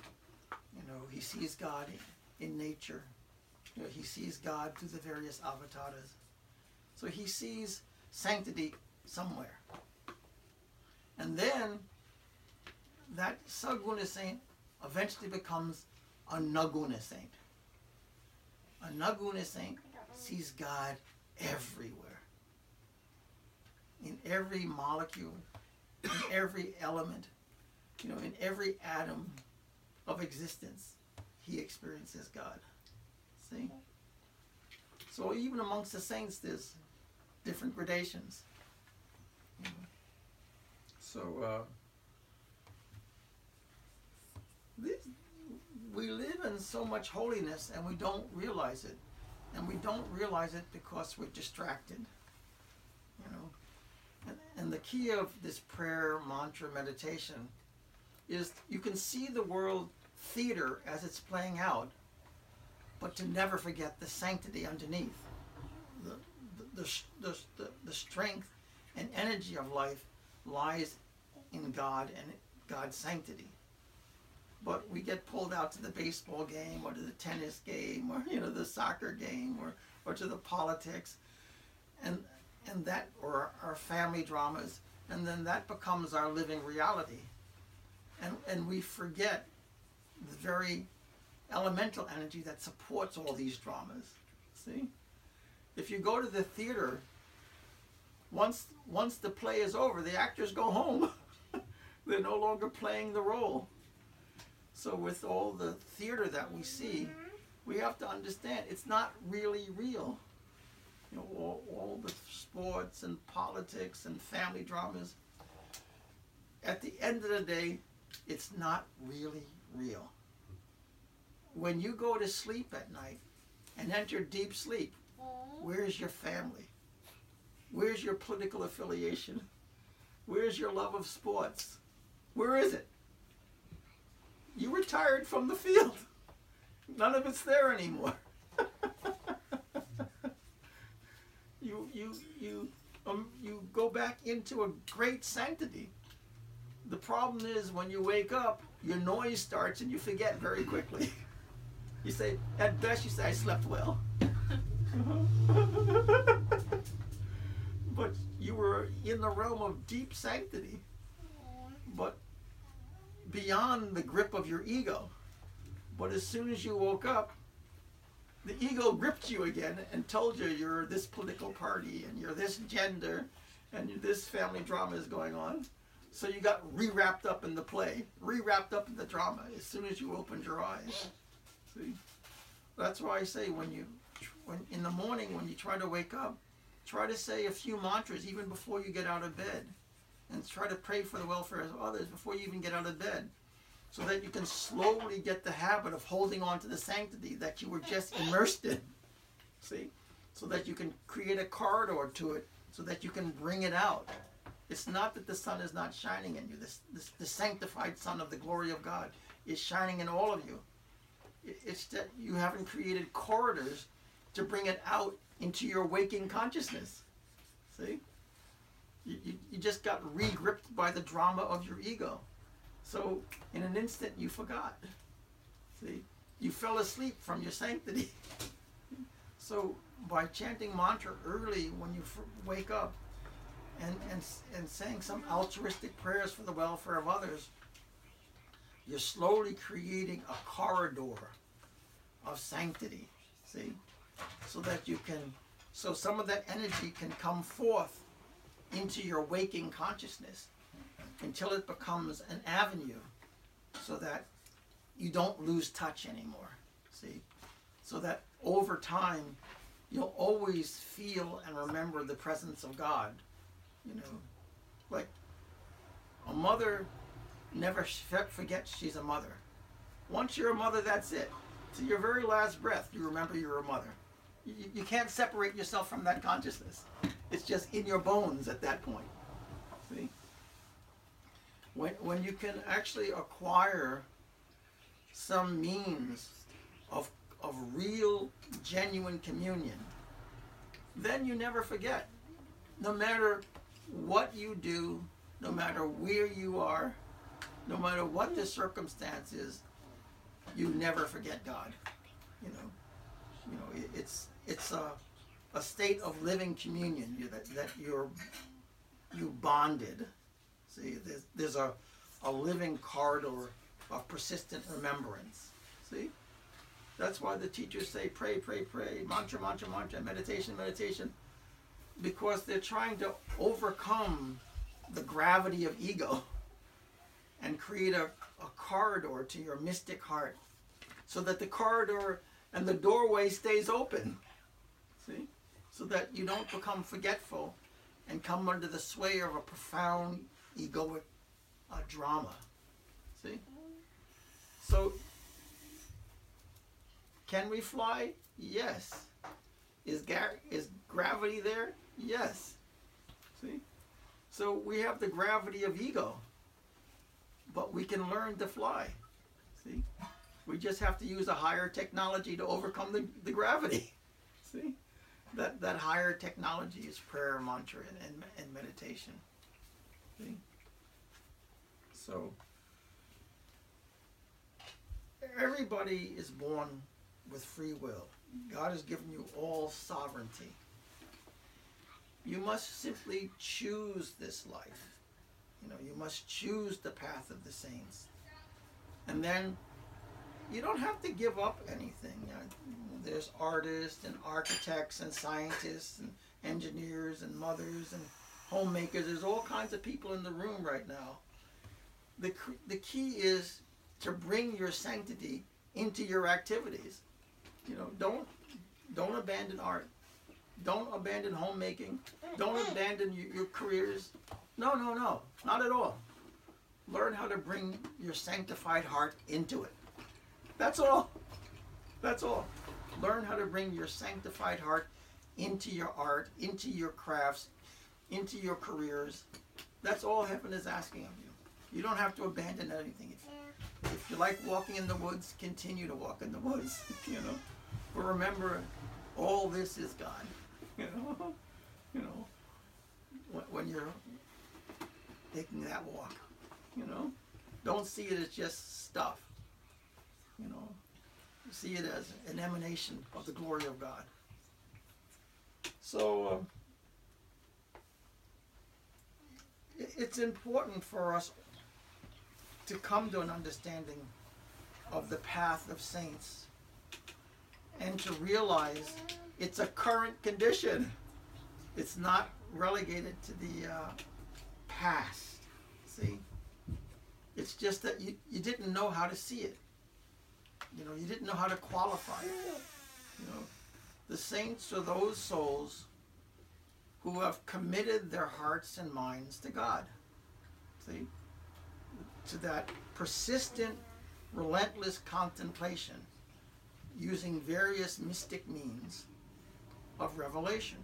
You know, he sees God in, nature. You know, he sees God through the various avatars. So he sees sanctity somewhere. And then that Saguna saint eventually becomes a Nirguna saint. A Nirguna saint sees God everywhere. In every molecule, in every element, you know, in every atom of existence, he experiences God. See? So even amongst the saints, there's different gradations. So, uh, this, we live in so much holiness and we don't realize it. And we don't realize it because we're distracted. You know? And, and the key of this prayer, mantra, meditation is you can see the world theater as it's playing out, but to never forget the sanctity underneath the, the, the, the strength and energy of life lies in God and God's sanctity. But we get pulled out to the baseball game or to the tennis game or you know the soccer game or, or to the politics and and that or our family dramas and then that becomes our living reality. And and we forget the very elemental energy that supports all these dramas. See? If you go to the theater, once once the play is over, the actors go home. They're no longer playing the role. So with all the theater that we see, mm-hmm. we have to understand it's not really real. You know, all, all the sports and politics and family dramas. At the end of the day, it's not really real. When you go to sleep at night and enter deep sleep, mm-hmm. Where's your family? Where's your political affiliation? Where's your love of sports? Where is it? You retired from the field. None of it's there anymore. you you you um, you go back into a great sanctity. The problem is when you wake up, your noise starts and you forget very quickly. You say, at best, you say, I slept well. but you were in the realm of deep sanctity, but beyond the grip of your ego. But as soon as you woke up, the ego gripped you again and told you you're this political party and you're this gender and this family drama is going on. So you got re-wrapped up in the play, re-wrapped up in the drama as soon as you opened your eyes. See, that's why I say when you, when in the morning when you try to wake up, try to say a few mantras even before you get out of bed, and try to pray for the welfare of others before you even get out of bed, so that you can slowly get the habit of holding on to the sanctity that you were just immersed in. See, so that you can create a corridor to it, so that you can bring it out. It's not that the sun is not shining in you. This, this, the sanctified sun of the glory of God is shining in all of you. It's that you haven't created corridors to bring it out into your waking consciousness. See? You, you, just got re-gripped by the drama of your ego. So in an instant you forgot. See? You fell asleep from your sanctity. so by chanting mantra early when you f- wake up and, and, and saying some altruistic prayers for the welfare of others, you're slowly creating a corridor of sanctity, see? So that you can, so some of that energy can come forth into your waking consciousness until it becomes an avenue so that you don't lose touch anymore, see? So that over time, you'll always feel and remember the presence of God, you know? Like, a mother never forgets she's a mother. Once you're a mother, that's it. To your very last breath, you remember you're a mother. You, you can't separate yourself from that consciousness. Just in your bones at that point. See? When, when you can actually acquire some means of, of real, genuine communion, then you never forget. No matter what you do, no matter where you are, no matter what the circumstance is, you never forget God. You know, you know, it, it's it's a, a state of living communion you, that, that you're you bonded. See, there's, there's a, a living corridor of persistent remembrance. See? That's why the teachers say pray, pray, pray, mantra, mantra, mantra, meditation, meditation, because they're trying to overcome the gravity of ego and create a, a corridor to your mystic heart so that the corridor and the doorway stays open. So that you don't become forgetful and come under the sway of a profound egoic uh, drama. See? So, can we fly? Yes. Is, gar- is gravity there? Yes. See? So we have the gravity of ego, but we can learn to fly. See? We just have to use a higher technology to overcome the, the gravity. See? That, that higher technology is prayer, mantra, and, and, and meditation. See? So, everybody is born with free will. God has given you all sovereignty. You must simply choose this life. You know, you must choose the path of the saints. And then you don't have to give up anything. You know, there's artists and architects and scientists and engineers and mothers and homemakers. There's all kinds of people in the room right now. The, the key is to bring your sanctity into your activities. You know, don't don't abandon art. Don't abandon homemaking. Don't abandon your, your careers. No, no, no, not at all. Learn how to bring your sanctified heart into it. That's all. That's all. Learn how to bring your sanctified heart into your art, into your crafts, into your careers. That's all heaven is asking of you. You don't have to abandon anything. If, if you like walking in the woods, continue to walk in the woods. You know, but remember, all this is God. You know, you know, when, when you're taking that walk, you know, don't see it as just stuff. You know, see it as an emanation of the glory of God. So. Um, it's important for us to come to an understanding of the path of saints and to realize it's a current condition. It's not relegated to the uh, past. See? It's just that you, you didn't know how to see it. You know, you didn't know how to qualify. You know, the saints are those souls who have committed their hearts and minds to God. See? To that persistent, relentless contemplation using various mystic means of revelation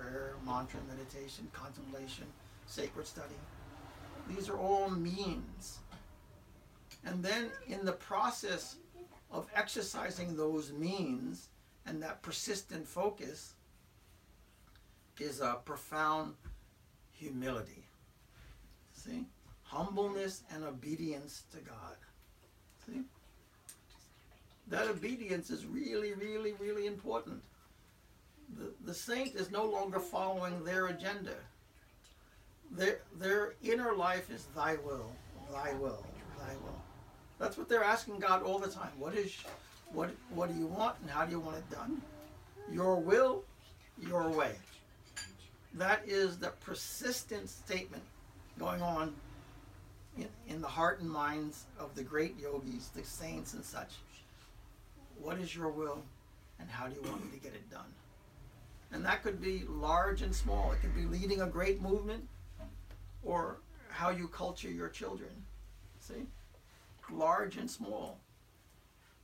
prayer, mantra, meditation, contemplation, sacred study. These are all means. And then in the process of exercising those means and that persistent focus, is a profound humility. See? Humbleness and obedience to God. See? That obedience is really, really, really important. The, the saint is no longer following their agenda. Their, their inner life is thy will, thy will, thy will. That's what they're asking God all the time. What is what what do you want and how do you want it done? Your will, your way. That is the persistent statement going on in, in the heart and minds of the great yogis, the saints, and such. What is your will, and how do you want me to get it done? And that could be large and small. It could be leading a great movement, or how you culture your children. See? Large and small.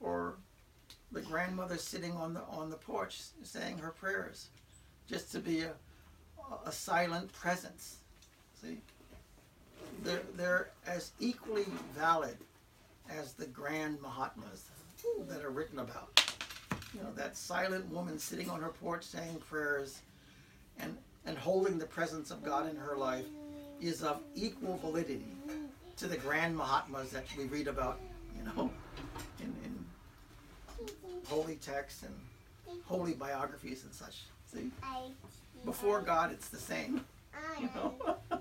Or the grandmother sitting on the on the porch saying her prayers, just to be a, a silent presence. See? They're, they're as equally valid as the grand Mahatmas that are written about. You know, that silent woman sitting on her porch saying prayers and, and holding the presence of God in her life is of equal validity to the grand Mahatmas that we read about, you know, in, in holy texts and holy biographies and such. See? Before God, it's the same. You know?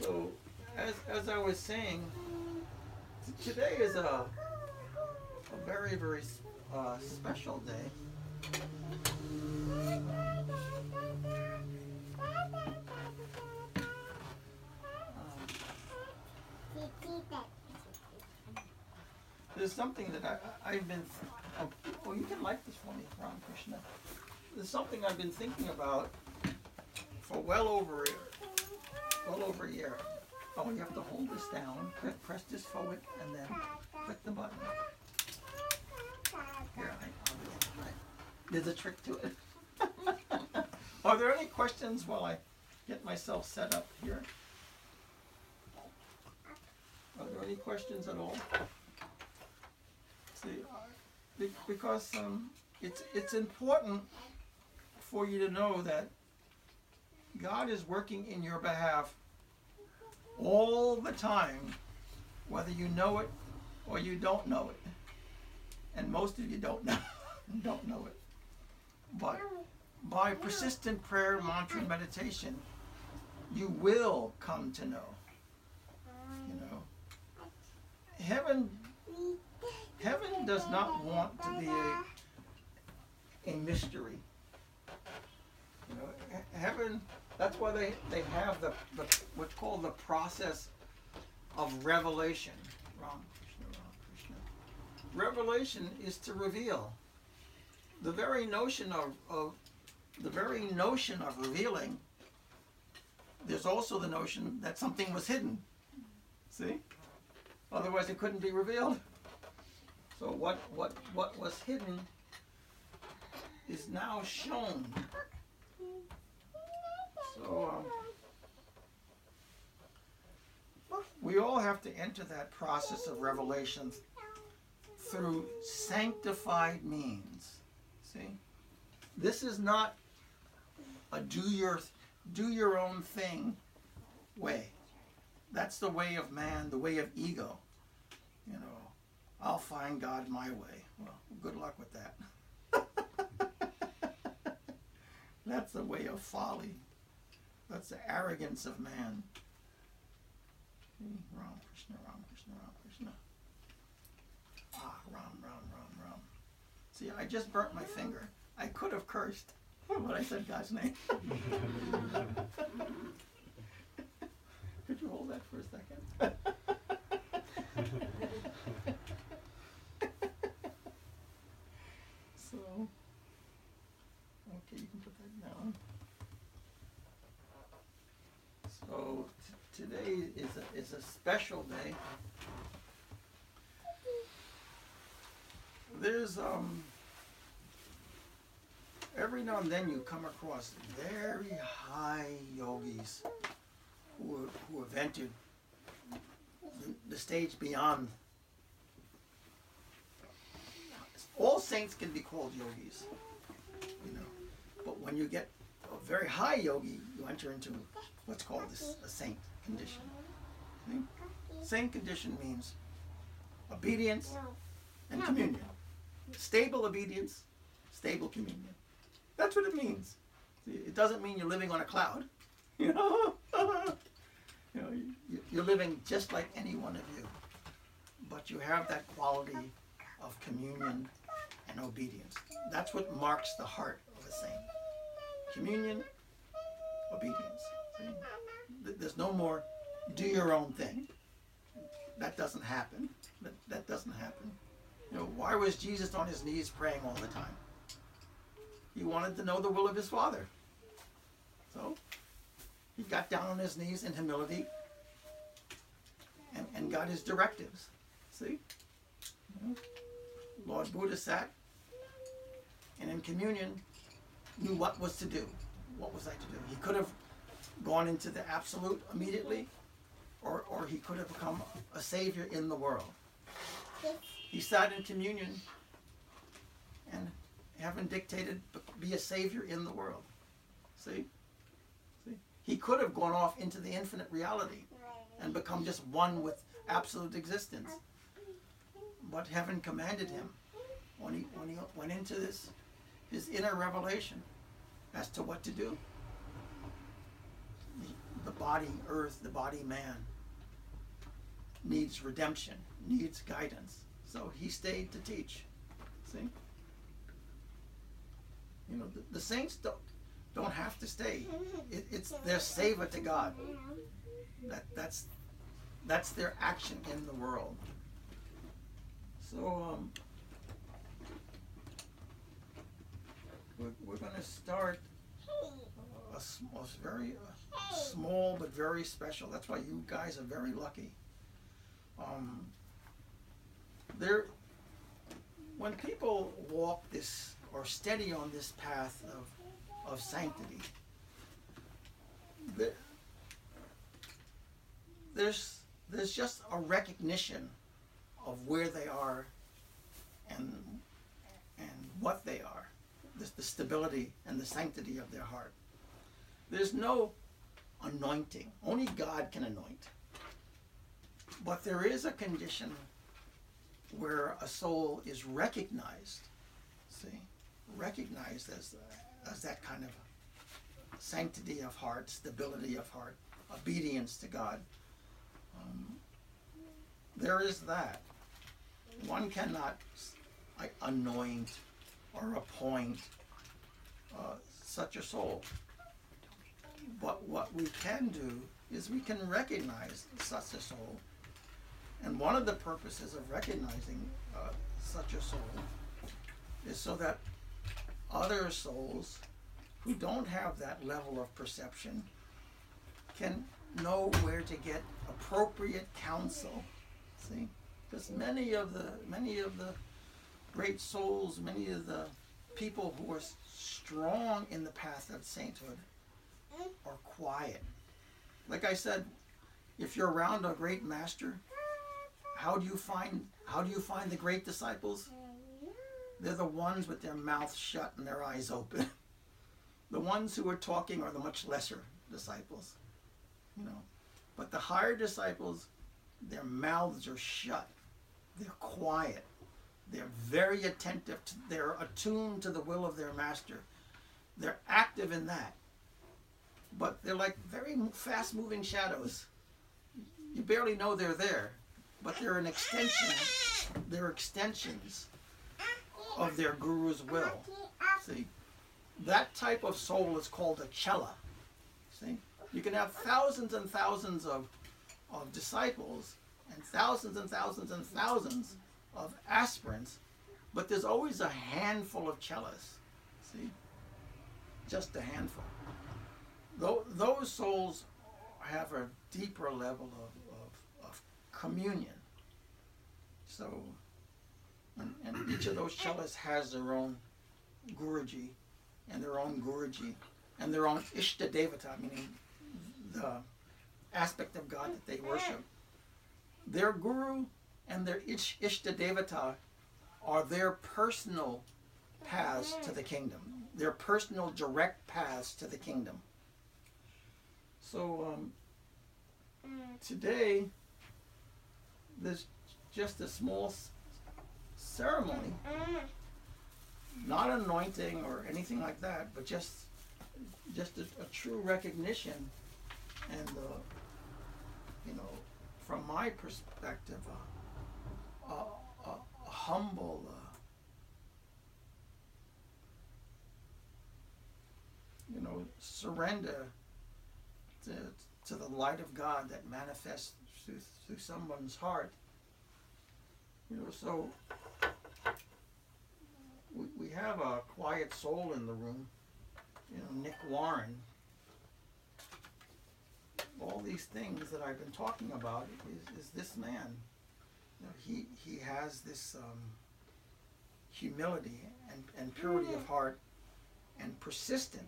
so, as, as I was saying, today is a, a very, very uh, special day. There's something that I, I've been. Oh, you can like this for me, Ram Krishna. There's something I've been thinking about for well over, well over a year. Oh, you have to hold this down, press this forward, and then click the button. Here, I, I, there's a trick to it. Are there any questions while I get myself set up here? Are there any questions at all? See, because um, it's it's important for you to know that God is working in your behalf all the time, whether you know it or you don't know it. And most of you don't know don't know it. But by persistent prayer, mantra, meditation, you will come to know. You know. Heaven heaven does not want to be a, a mystery. You know, heaven that's why they, they have the, the what's called the process of revelation. Ram Krishna, Ram Krishna. Revelation is to reveal. The very notion of, of the very notion of revealing, there's also the notion that something was hidden. See? Otherwise it couldn't be revealed. So what, what, what was hidden is now shown. So um, we all have to enter that process of revelation through sanctified means. See? This is not a do your do your own thing way. That's the way of man, the way of ego. You know, I'll find God my way. Well, good luck with that. That's the way of folly. That's the arrogance of man. Ram Krishna, Ram Krishna, Ram Krishna. Ah, Ram, Ram, Ram, Ram. See, I just burnt my finger. I could have cursed, but I said God's name. could you hold that for a second? so, okay, you can put that down. So t- today is a, is a special day. There's um every now and then you come across very high yogis who who have entered the, the stage beyond. All saints can be called yogis, you know, but when you get a very high yogi, you enter into what's called this, a saint condition. See? Saint condition means obedience and communion. Stable obedience, stable communion. That's what it means. It doesn't mean you're living on a cloud. You know, you know you're living just like any one of you, but you have that quality of communion and obedience. That's what marks the heart of a saint. Communion, obedience. See? Th- There's no more do your own thing. That doesn't happen. That, that doesn't happen. You know, why was Jesus on his knees praying all the time? He wanted to know the will of his Father. So he got down on his knees in humility and, and got his directives. See? Lord Buddha sat and in communion knew what was to do. What was I to do? He could have gone into the absolute immediately, or, or he could have become a savior in the world. He sat in communion and heaven dictated be a savior in the world. See? See? He could have gone off into the infinite reality and become just one with absolute existence. But heaven commanded him when he when he went into this his inner revelation as to what to do. The body earth, the body man needs redemption, needs guidance. So he stayed to teach. See? You know, the, the saints don't don't have to stay. It, it's their seva to God. That that's that's their action in the world. So um, we're, we're going to start a, very uh, small but very special. That's why you guys are very lucky. Um, there, when people walk this or steady on this path of, of sanctity, there, there's there's just a recognition of where they are and and what they are, the, the stability and the sanctity of their heart. There's no anointing. Only God can anoint. But there is a condition where a soul is recognized, see, recognized as, as that kind of sanctity of heart, stability of heart, obedience to God. Um, there is that. One cannot like, anoint or appoint uh, such a soul. But what we can do is we can recognize such a soul. And one of the purposes of recognizing uh, such a soul is so that other souls who don't have that level of perception can know where to get appropriate counsel. See, because many of the many of the great souls, many of the people who are strong in the path of sainthood are quiet. Like I said, if you're around a great master, how do you find how do you find the great disciples? They're the ones with their mouths shut and their eyes open. the ones who are talking are the much lesser disciples. You know. But the higher disciples, their mouths are shut. They're quiet. They're very attentive. To, they're attuned to the will of their master. They're active in that. But they're like very fast moving shadows. You barely know they're there, but they're an extension. They're extensions of their guru's will. See? That type of soul is called a chela. See? You can have thousands and thousands of, of disciples and thousands and thousands and thousands of aspirants, but there's always a handful of chelas. See? Just a handful. Those souls have a deeper level of, of, of communion. So, and, and, each of those chelas has their own Guruji and their own Guruji and their own Ishta Devata, meaning the aspect of God that they worship. Their Guru and their Ish, Ishta Devata are their personal paths to the kingdom, their personal direct paths to the kingdom. So um, today, there's just a small ceremony, not anointing or anything like that, but just just a, a true recognition and uh, you know, from my perspective, uh, a, humble. Uh, you know, surrender to, to the light of God that manifests through, through someone's heart. You know, so we, we have a quiet soul in the room. You know, Nick Warren. All these things that I've been talking about is, is this man. You know, he, he has this um, humility and, and purity of heart and persistent,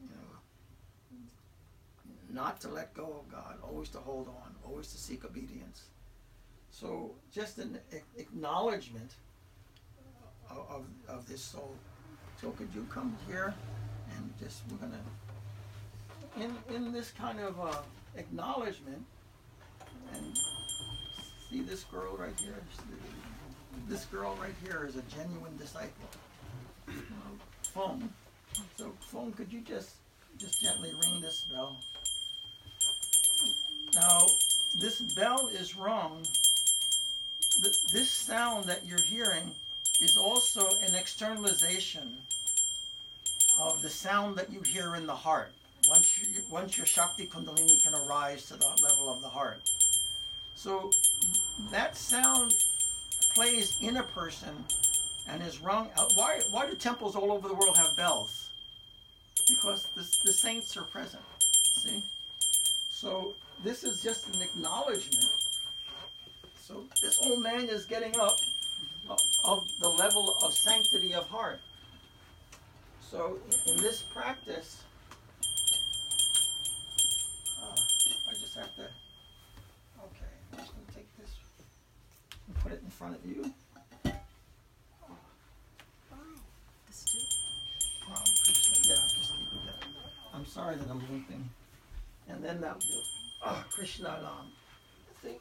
you know, not to let go of God, always to hold on, always to seek obedience. So just an acknowledgement of, of, of, this soul. So could you come here and just, we're to, in, in this kind of uh, acknowledgement, and see this girl right here? This girl right here is a genuine disciple. Fong. So Fong, could you just, just gently ring this bell? Now, this bell is rung this sound that you're hearing is also an externalization of the sound that you hear in the heart. Once, you, once your Shakti Kundalini can arise to the level of the heart. So that sound plays in a person and is rung out. Why, why do temples all over the world have bells? Because the, the saints are present. See? So this is just an acknowledgement so this old man is getting up of the level of sanctity of heart. So in this practice, uh, I just have to, okay, I'm just going to take this and put it in front of you. This too? Yeah, I'm sorry that I'm looping. And then that. Oh, Krishna Ram I think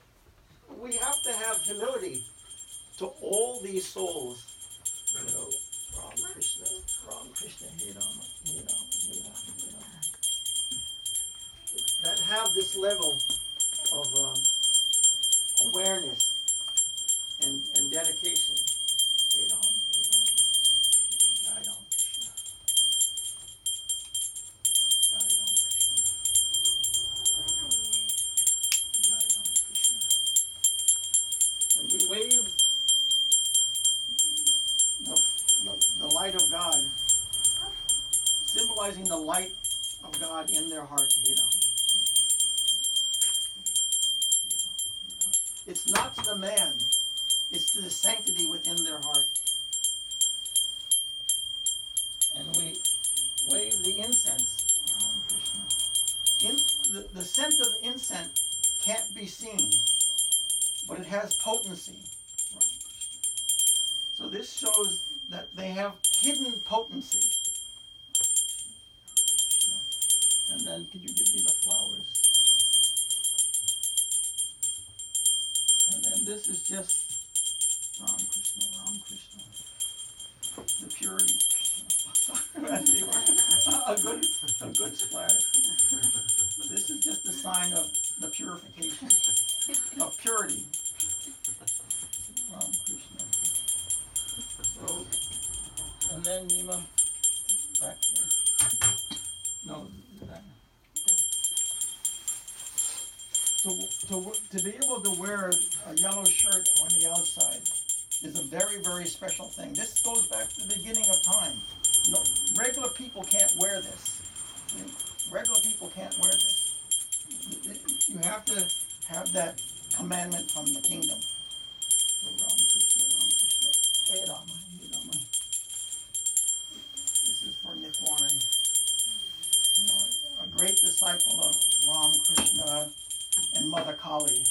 we have to have humility to all these souls. You know, Ram Krishna, Ram Krishna, He Rama, He Rama, He Rama, He Rama. That have this level of um, awareness and, and dedication. He Rama, He Rama. The light of God in their heart. It's not to the man, it's to the sanctity within their heart. And we wave the incense. Um, in, the, the scent of incense can't be seen, but it has potency. So this shows that they have hidden potency. And then could you give me the flowers? And then this is just Ram Krishna, Ram Krishna. The purity. a good a good splash. This is just a sign of the purification. Of purity. Ram Krishna. So and then Nima To, to, be able to wear a yellow shirt on the outside is a very, very special thing. This goes back to the beginning of time. Regular people can't wear this. Regular people can't wear this. You have to have that commandment from the kingdom. This is for Nick Warren. You know, a great disciple of Ram Krishna and Mother Kali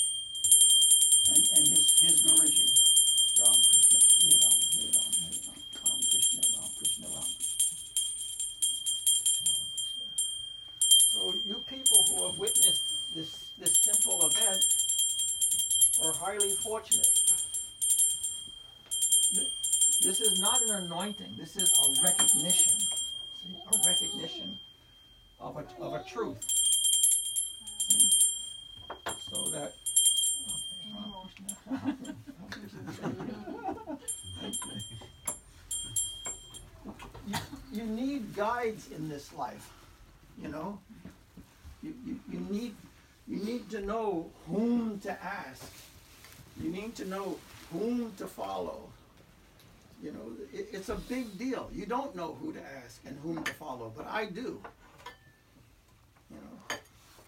and, and his, his Guruji. Ram Krishna, Hey Ram, Hey Ram, Hey Ram, Ram Krishna, Ram Krishna, Ram. So you people who have witnessed this, this simple event are highly fortunate. This is not an anointing. This is a recognition. See? A recognition of a, of a truth. See? So that. you, you need guides in this life. You know? You, you, you need you need to know whom to ask. You need to know whom to follow. You know, it, it's a big deal. You don't know who to ask and whom to follow, but I do. You know,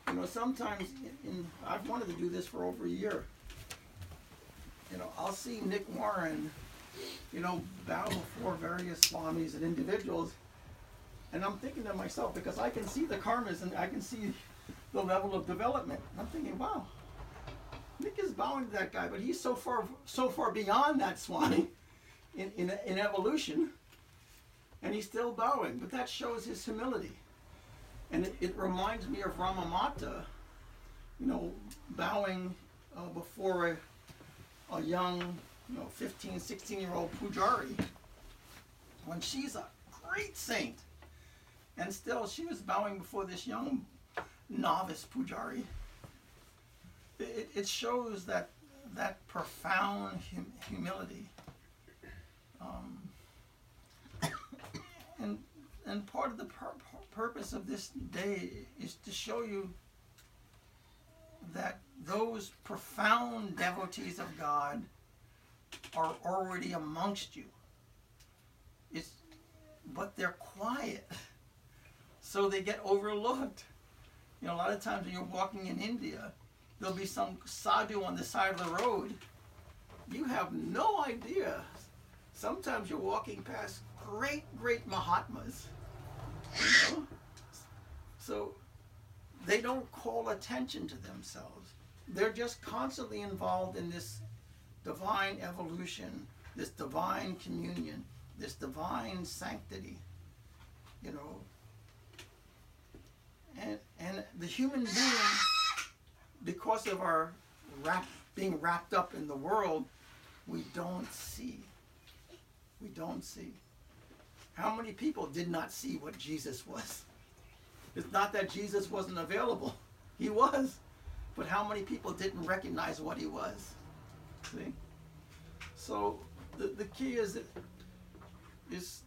you know. Sometimes, in, in I've wanted to do this for over a year. You know, I'll see Nick Warren, you know, bow before various swamis and individuals, and I'm thinking to myself because I can see the karmas and I can see the level of development. I'm thinking, wow, Nick is bowing to that guy, but he's so far so far beyond that swami in, in, in evolution, and he's still bowing. But that shows his humility. And it, it reminds me of Ramamata, you know, bowing uh, before a, a young, you know, 15, 16 year old Pujari when she's a great saint. And still, she was bowing before this young novice Pujari. It, it shows that that profound hum- humility. Um, and and part of the pur- purpose of this day is to show you that those profound devotees of God are already amongst you. It's, but they're quiet, so they get overlooked. You know, a lot of times when you're walking in India, there'll be some sadhu on the side of the road. You have no idea. Sometimes you're walking past great, great Mahatmas. You know? So they don't call attention to themselves. They're just constantly involved in this divine evolution, this divine communion, this divine sanctity. You know. And and the human being, because of our wrap, being wrapped up in the world, we don't see. We don't see. How many people did not see what Jesus was? It's not that Jesus wasn't available. He was. But how many people didn't recognize what he was? See? So the, the key is that, is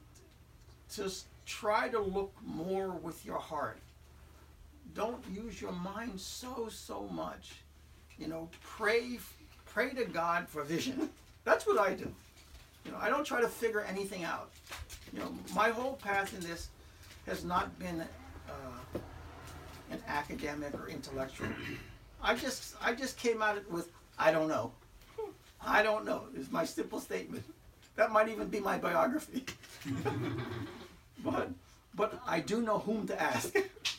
to try to look more with your heart. Don't use your mind so so much. You know, pray pray to God for vision. That's what I do. You know, I don't try to figure anything out. You know, my whole path in this has not been uh, an academic or intellectual. I just I just came at it with I don't know. I don't know is my simple statement. That might even be my biography. but but I do know whom to ask.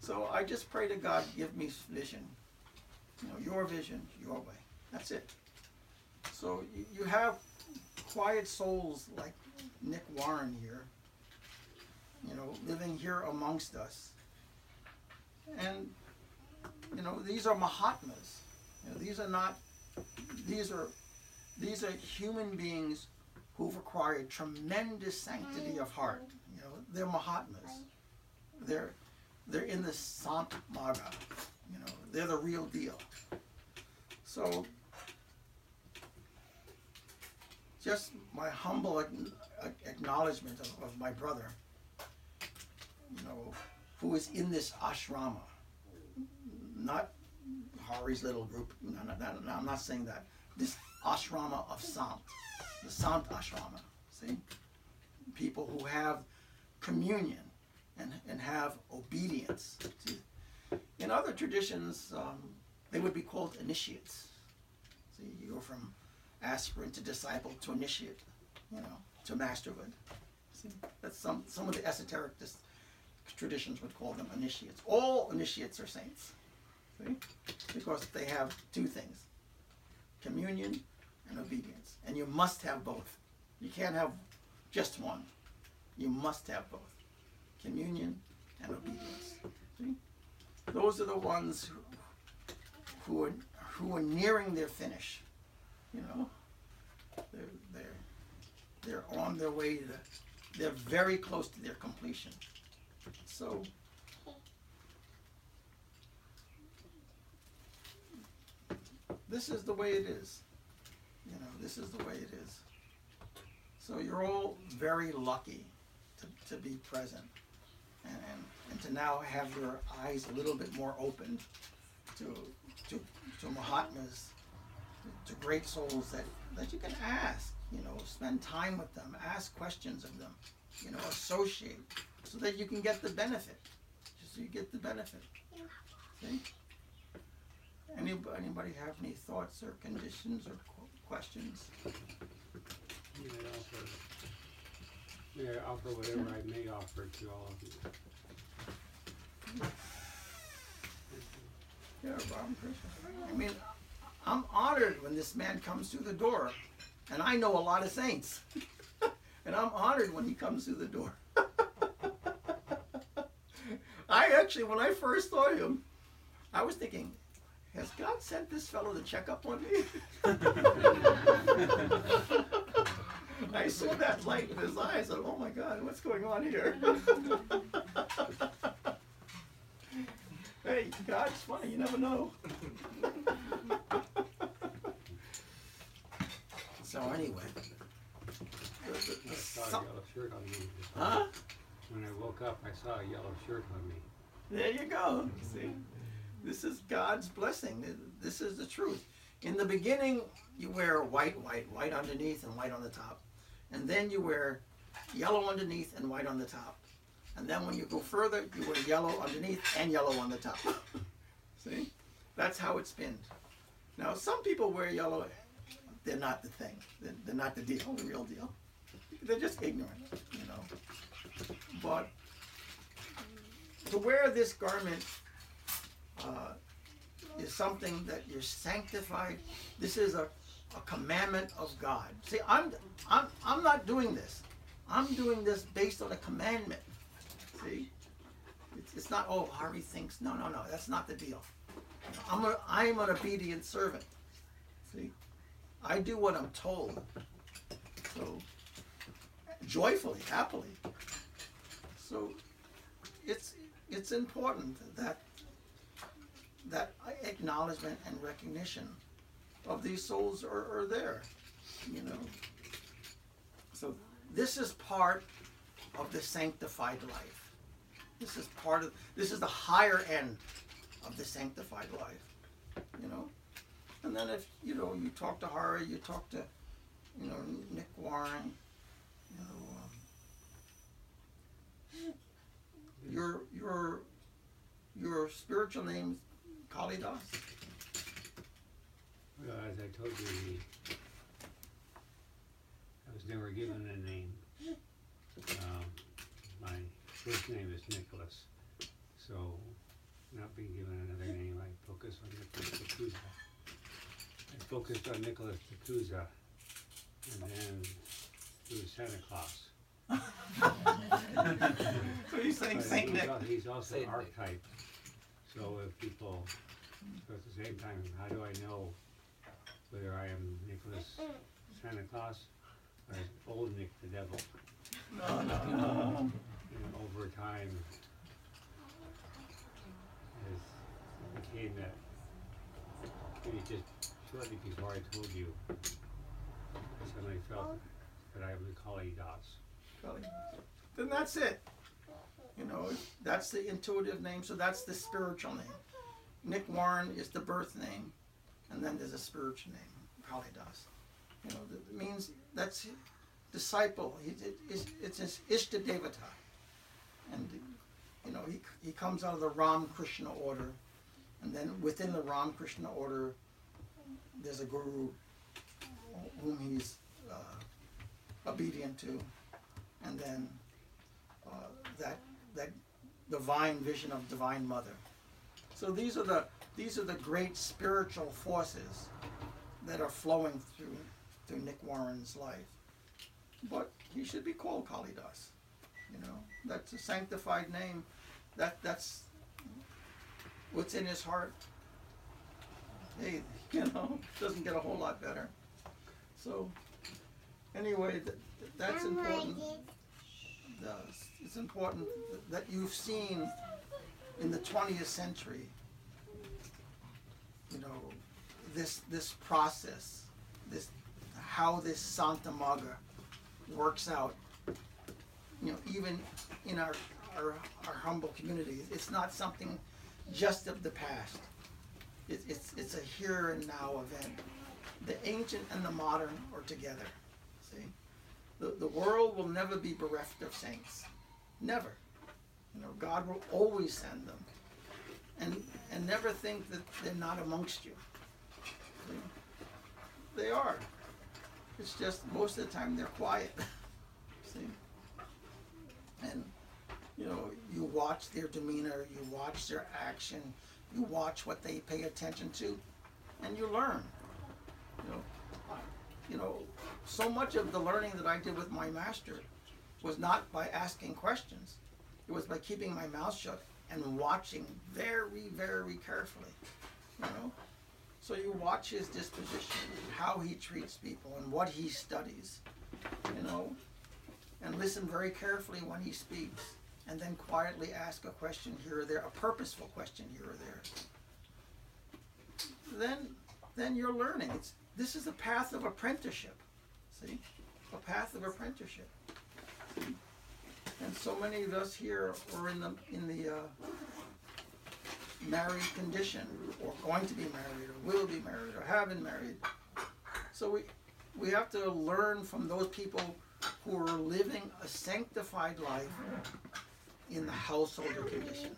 so I just pray to God give me vision. You know, your vision, your way. That's it. So you, have quiet souls like Nick Warren here, you know, living here amongst us. And, you know, these are Mahatmas. You know, these are not, these are, these are human beings who've acquired tremendous sanctity of heart. You know, they're Mahatmas. They're, they're in the Sant Marga. You know, they're the real deal. So, just my humble acknowledgement of, of my brother, you know, who is in this ashrama, not Hari's little group. No, no, no, no, I'm not saying that. This ashrama of Sant, the Sant ashrama. See, people who have communion and and have obedience. See? In other traditions, um, they would be called initiates. See, you go from aspirant to disciple to initiate, you know, to masterhood. See, that's some some of the esoteric dis- traditions would call them initiates. All initiates are saints. See, because they have two things: communion and obedience, and you must have both. You can't have just one. You must have both: communion and obedience. See, those are the ones who, who are who are nearing their finish. You know, they're they're they're on their way to. They're very close to their completion. So. This is the way it is. You know, this is the way it is. So you're all very lucky to, to be present and, and, to now have your eyes a little bit more open to, to, to Mahatmas, to great souls that, that you can ask, you know, spend time with them, ask questions of them, you know, associate so that you can get the benefit. Just so you get the benefit. See? Anybody, anybody have any thoughts or conditions or qu- questions? May I offer, may I offer whatever I may offer to all of you? Yeah. I mean, I'm honored when this man comes through the door, and I know a lot of saints, and I'm honored when he comes through the door. I actually, when I first saw him, I was thinking, has God sent this fellow to check up on me? I saw that light in his eyes. I said, oh my God, what's going on here? hey, God's funny. You never know. so anyway, I saw a yellow shirt on me. huh? When I woke up, I saw a yellow shirt on me. There you go. See, this is God's blessing. This is the truth. In the beginning, you wear white, white, white underneath and white on the top, and then you wear yellow underneath and white on the top, and then when you go further, you wear yellow underneath and yellow on the top. See, that's how it's. Now, some people wear yellow. They're not the thing. They're, they're not the deal, the real deal. They're just ignorant, you know. But to wear this garment uh, is something that you're sanctified. This is a, a commandment of God. See, I'm, I'm, I'm not doing this. I'm doing this based on a commandment. See? It's, it's not, oh, Hari thinks. No, no, no. That's not the deal. I'm, a, I'm an obedient servant. See? I do what I'm told. So, joyfully, happily. So, it's it's important that that acknowledgement and recognition of these souls are, are there you know? So this is part of the sanctified life. This is part of this is the higher end of the sanctified life you know? And then if you know you talk to Hari you talk to you know Nick Warren you know um, your your your spiritual name's Kalidas. Well, as I told you, the, I was never given a name. Um, my first name is Nicholas, so not being given another name, I focused on Nicholas Takuza. I focused on Nicholas Takuza, and then he was Santa Claus. So he's saying But Saint he's Nick. al- He's also Saint Nick. archetype, so if people, so at the same time, how do I know whether I am Nicholas Santa Claus or old Nick the Devil? And over time, as it became that, maybe just shortly before I told you, I suddenly felt that I would call you. Kelly. Then that's it. You know, that's the intuitive name, so that's the spiritual name. Nick Warren is the birth name, and then there's a spiritual name, Kalidas. You know, that means that's disciple. He, it, it's, his Ishta Devata. And, you know, he, he comes out of the Ram Krishna order, and then within the Ram Krishna order, there's a guru whom he's uh, obedient to and then uh, that that divine vision of divine mother. So these are the these are the great spiritual forces that are flowing through through Nick Warren's life. But he should be called Kalidas. You know, that's a sanctified name. That that's what's in his heart. Hey, you know, doesn't get a whole lot better. So anyway, th- that's important. It's important that you've seen in the 20th century, you know, this this process, this how this Sant Marga works out. You know, even in our our, our humble community, it's not something just of the past. It, it's it's a here and now event. The ancient and the modern are together. See. The, the world will never be bereft of saints. Never. You know, God will always send them. And and never think that they're not amongst you. See? They are. It's just most of the time they're quiet. See? And you know, you watch their demeanor, you watch their action, you watch what they pay attention to, and you learn. You know, you know, so much of the learning that I did with my master was not by asking questions. It was by keeping my mouth shut and watching very, very carefully. You know? So you watch his disposition, how he treats people and what he studies, you know, and listen very carefully when he speaks. And then quietly ask a question here or there, a purposeful question here or there. Then then you're learning. It's this is a path of apprenticeship. See? A path of apprenticeship. See? And so many of us here are in the in the uh, married condition, or going to be married, or will be married, or have been married. So we we have to learn from those people who are living a sanctified life in the householder condition.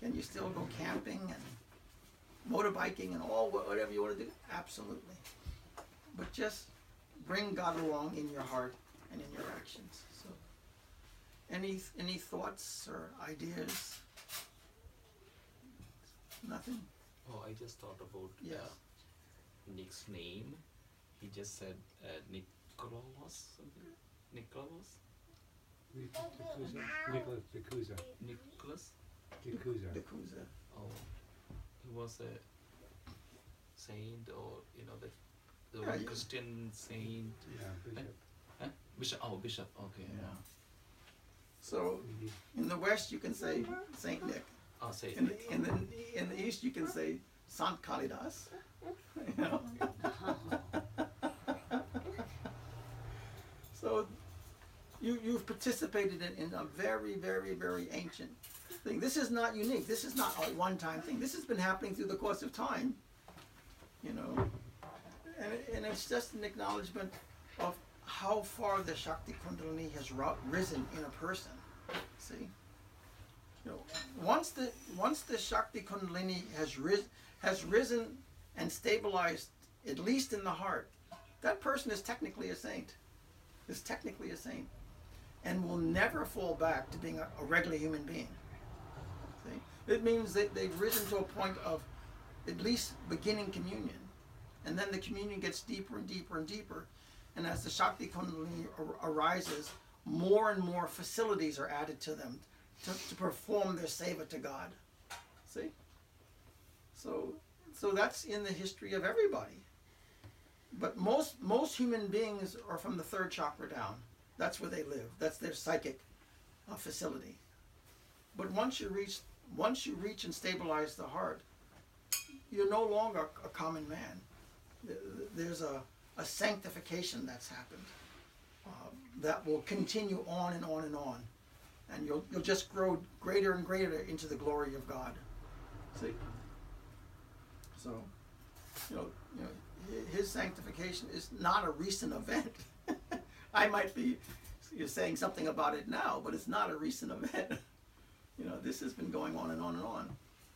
Can you still go camping and motorbiking and all wha- whatever you want to do? Absolutely. But just bring God along in your heart and in your actions. So, any any thoughts or ideas? Nothing. Oh, I just thought about Yes. uh, Nick's name. He just said uh, Nicholas something. Nicholas? Takuza, Nicholas Takuza, Nicholas? Takuza. Dakuza. Oh, he was a saint, or you know the the Yeah, one you- Christian saint. Yeah, Bishop. Huh? Bishop. Oh, bishop. Okay. Yeah. So in the west you can say Saint Nick. Oh, say In the, in the in the east you can say Sant Kalidas. You know? so you you've participated in, in a very very very ancient thing. This is not unique. This is not a one time thing. This has been happening through the course of time. You know, and and it's just an acknowledgement of how far the Shakti Kundalini has risen in a person. See. You know, once the once the Shakti Kundalini has ris- has risen and stabilized, at least in the heart, that person is technically a saint. Is technically a saint, and will never fall back to being a, a regular human being. See, It means that they've risen to a point of at least beginning communion. And then the communion gets deeper and deeper and deeper. And as the Shakti Kundalini ar- arises, more and more facilities are added to them to, to perform their seva to God. See? So, so that's in the history of everybody. But most most human beings are from the third chakra down. That's where they live. That's their psychic uh, facility. But once you reach once you reach and stabilize the heart, you're no longer a common man. There's a, a sanctification that's happened that will continue on and on and on. And you'll, you'll just grow greater and greater into the glory of God. See? So, you know, you know, his sanctification is not a recent event. I might be you're saying something about it now, but it's not a recent event. you know, this has been going on and on and on.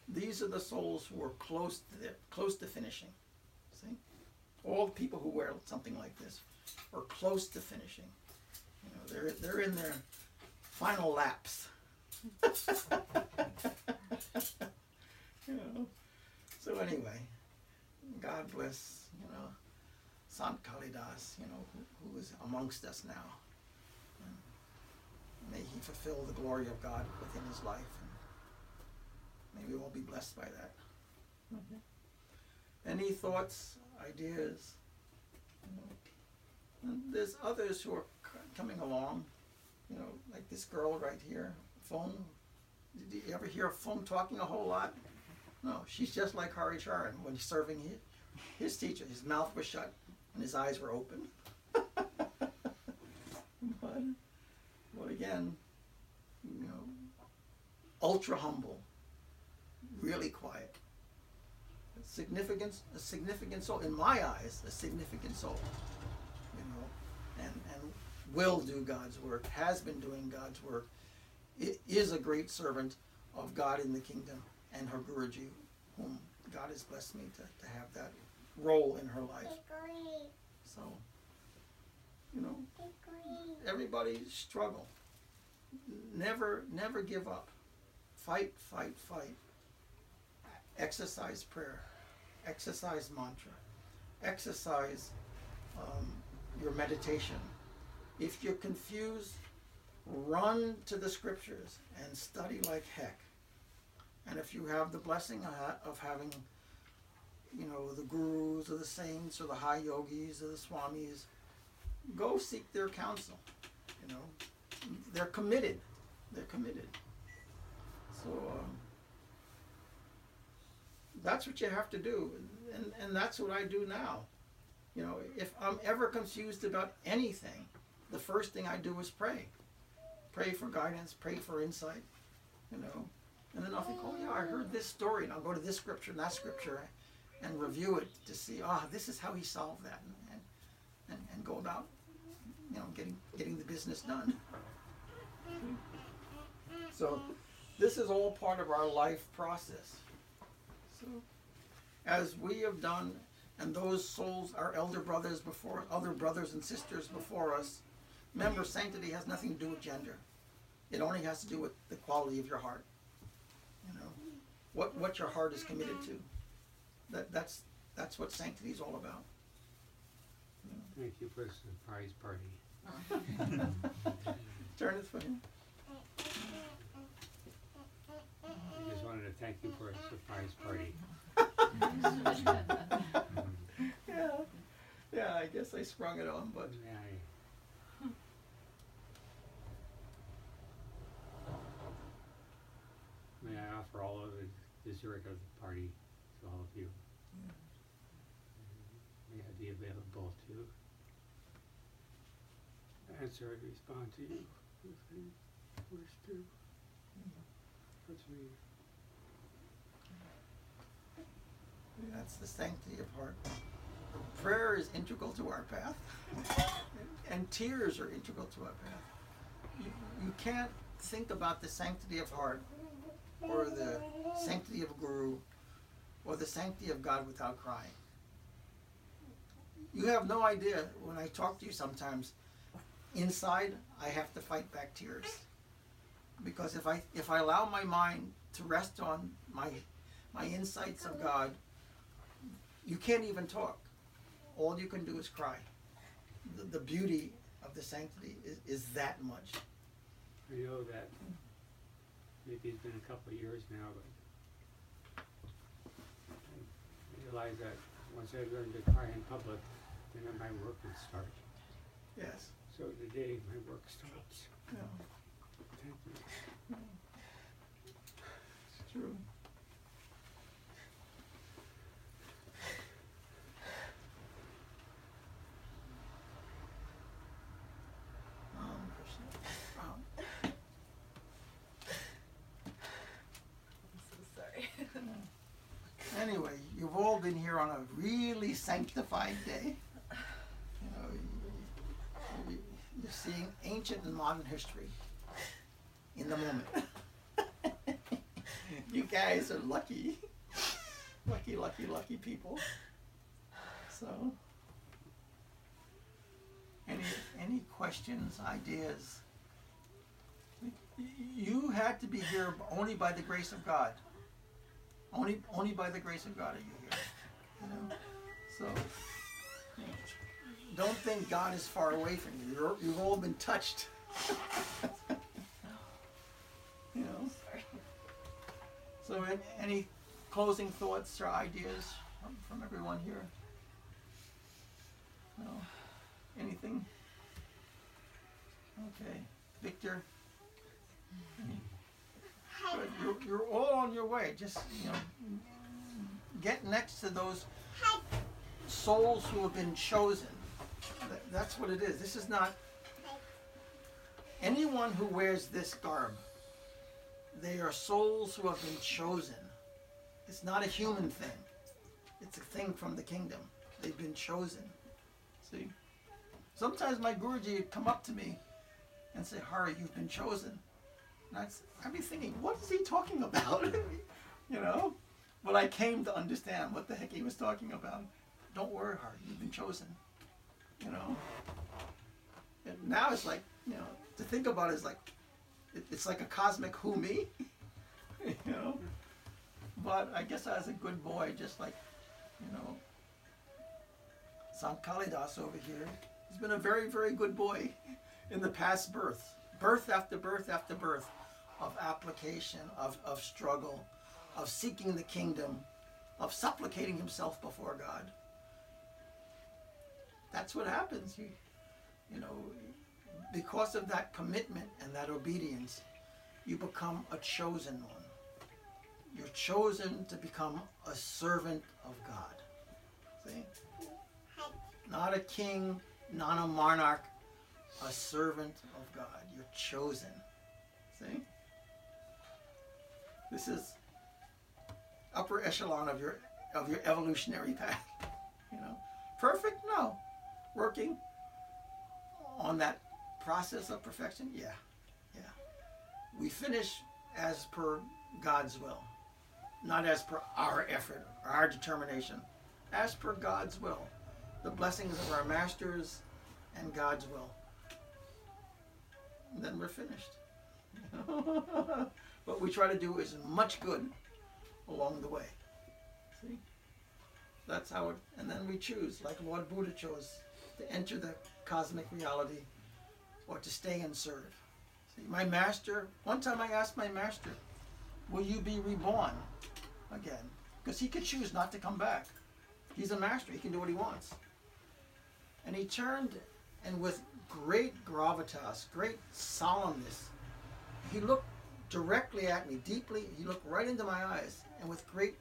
These are the souls who are close to their, close to finishing. See, all the people who wear something like this are close to finishing. They're they're in their final laps. you know. So anyway, God bless, you know, Sant Kalidas, you know, who, who is amongst us now. And may he fulfill the glory of God within his life, and may we all be blessed by that. Mm-hmm. Any thoughts, ideas? You know, and there's others who are coming along, you know, like this girl right here, Fong. Did you ever hear of Fong talking a whole lot? No, she's just like Hari Charan when serving his, his teacher. His mouth was shut and his eyes were open. but, but again, you know, ultra humble, really quiet. A significant, a significant soul in my eyes, a significant soul. You know, and and will do God's work, has been doing God's work, is a great servant of God in the kingdom, and her Guruji, whom God has blessed me to, to have that role in her life. So, you know, everybody struggle. Never, never give up. Fight, fight, fight. Exercise prayer. Exercise mantra. Exercise um, your meditation. If you're confused, run to the scriptures and study like heck. And if you have the blessing of having, you know, the gurus or the saints or the high yogis or the swamis, go seek their counsel. You know, they're committed. They're committed. So um, that's what you have to do, and and that's what I do now. You know, if I'm ever confused about anything, the first thing I do is pray. Pray for guidance, pray for insight, you know. And then I'll think, oh yeah, I heard this story, and I'll go to this scripture and that scripture and review it to see, ah, this is how he solved that, and, and, and go about, you know, getting getting the business done. So, this is all part of our life process. So, as we have done, and those souls, our elder brothers before, other brothers and sisters before us, remember, sanctity has nothing to do with gender. It only has to do with the quality of your heart. You know, what what your heart is committed to. That that's that's what sanctity is all about. Thank you for the surprise party. Turn it for him. I just wanted to thank you for a surprise party. Yeah, yeah. I guess I sprung it on, but Yeah, I- I offer all of the dessert of the party to all of you? May I be available to answer and respond to you if you wish to. That's me. that's the sanctity of heart. Prayer is integral to our path, and tears are integral to our path. You, you can't think about the sanctity of heart or the sanctity of a guru or the sanctity of God without crying. You have no idea when I talk to you sometimes. Inside, I have to fight back tears because if I if I allow my mind to rest on my my insights of God, you can't even talk. All you can do is cry. The, the beauty of the sanctity is, is that much. I know that maybe it's been a couple of years now, but I realized that once I learned to cry in public, then my work would start. Yes. So the day my work starts. Yeah, thank you. it's true. Um, Krishna. Um, I'm so sorry. Anyway, been here on a really sanctified day. You know, you- you- you're seeing ancient and modern history in the moment. you guys are lucky. Lucky, lucky, lucky people. So, any any questions, ideas? You had to be here only by the grace of God. Only, only by the grace of God are you here. You know? So, don't think God is far away from you. You're, you've all been touched. you know. So, an- any closing thoughts or ideas from, from everyone here? No. Anything? Okay, Victor. Good. You're, you're all on your way. Just you know, get next to those souls who have been chosen. That's what it is. This is not anyone who wears this garb. They are souls who have been chosen. It's not a human thing. It's a thing from the kingdom. They've been chosen. See? Sometimes my Guruji would come up to me and say, Hari, you've been chosen. And I'd, I'd be thinking, what is he talking about? you know? But I came to understand what the heck he was talking about. Don't worry, Hari, you've been chosen. You know? And now it's like, you know, to think about it is like, it, it's like a cosmic who me. you know? But I guess I was a good boy, just like, you know, Sant Kalidas over here. He's been a very, very good boy in the past birth. Birth after birth after birth of application, of, of struggle, of seeking the kingdom, of supplicating himself before God. That's what happens. You, you know, because of that commitment and that obedience, you become a chosen one. You're chosen to become a servant of God. See? Not a king, not a monarch, a servant of God. You're chosen. See? This is upper echelon of your of your evolutionary path. You know? Perfect? No. Working on that process of perfection? Yeah. Yeah. We finish as per God's will. Not as per our effort or our determination. As per God's will. The blessings of our masters and God's will. And then we're finished. what we try to do is much good along the way. See? That's how it, and then we choose, like Lord Buddha chose, to enter the cosmic reality or to stay and serve. See, my master, one time I asked my master, Will you be reborn again? Because he could choose not to come back. He's a master, he can do what he wants. And he turned and with great gravitas, great solemnness, he looked directly at me, deeply, he looked right into my eyes, and with great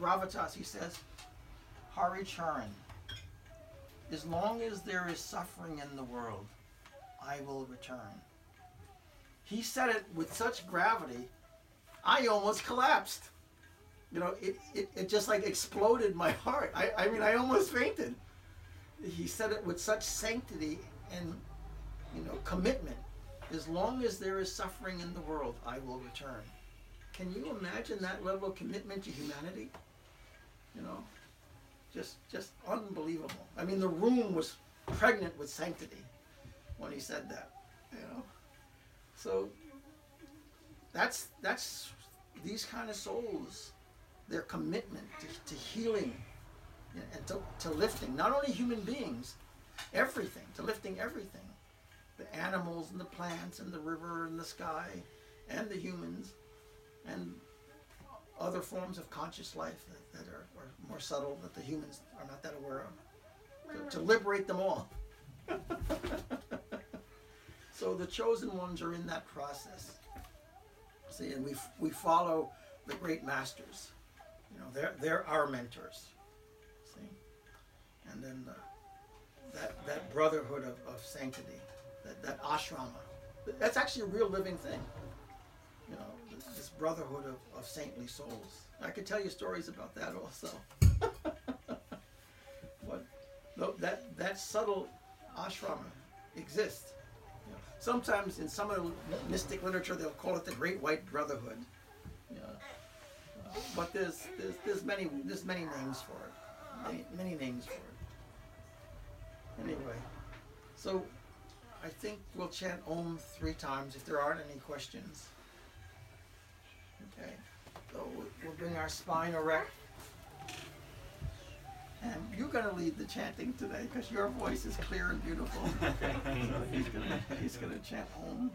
gravitas he says, Hari Charan, as long as there is suffering in the world, I will return. He said it with such gravity, I almost collapsed. You know, it, it, it just like exploded my heart. I, I mean, I almost fainted. He said it with such sanctity and, you know, commitment. As long as there is suffering in the world, I will return. Can you imagine that level of commitment to humanity? You know, just just unbelievable. I mean, the room was pregnant with sanctity when he said that. You know, so that's that's these kind of souls, their commitment to, to healing and to, to lifting not only human beings, everything, to lifting everything the animals and the plants and the river and the sky and the humans and other forms of conscious life that, that are, are more subtle that the humans are not that aware of. To, to liberate them all. so the chosen ones are in that process. See, and we, f- we follow the great masters. You know, they're, they're our mentors. See? And then uh, that, that brotherhood of, of sanctity, that, that ashrama, that's actually a real living thing. You know, this, brotherhood of, of saintly souls. I could tell you stories about that also. but that, that subtle ashrama exists. You know, sometimes in some of the mystic literature they'll call it the Great White Brotherhood. You know, uh, but there's, there's, there's many there's many names for it. Many, many names for it. Anyway, so I think we'll chant Om three times if there aren't any questions. Okay, so we- we'll bring our spine erect. And you're gonna lead the chanting today because your voice is clear and beautiful. so he's gonna he's gonna chant Om.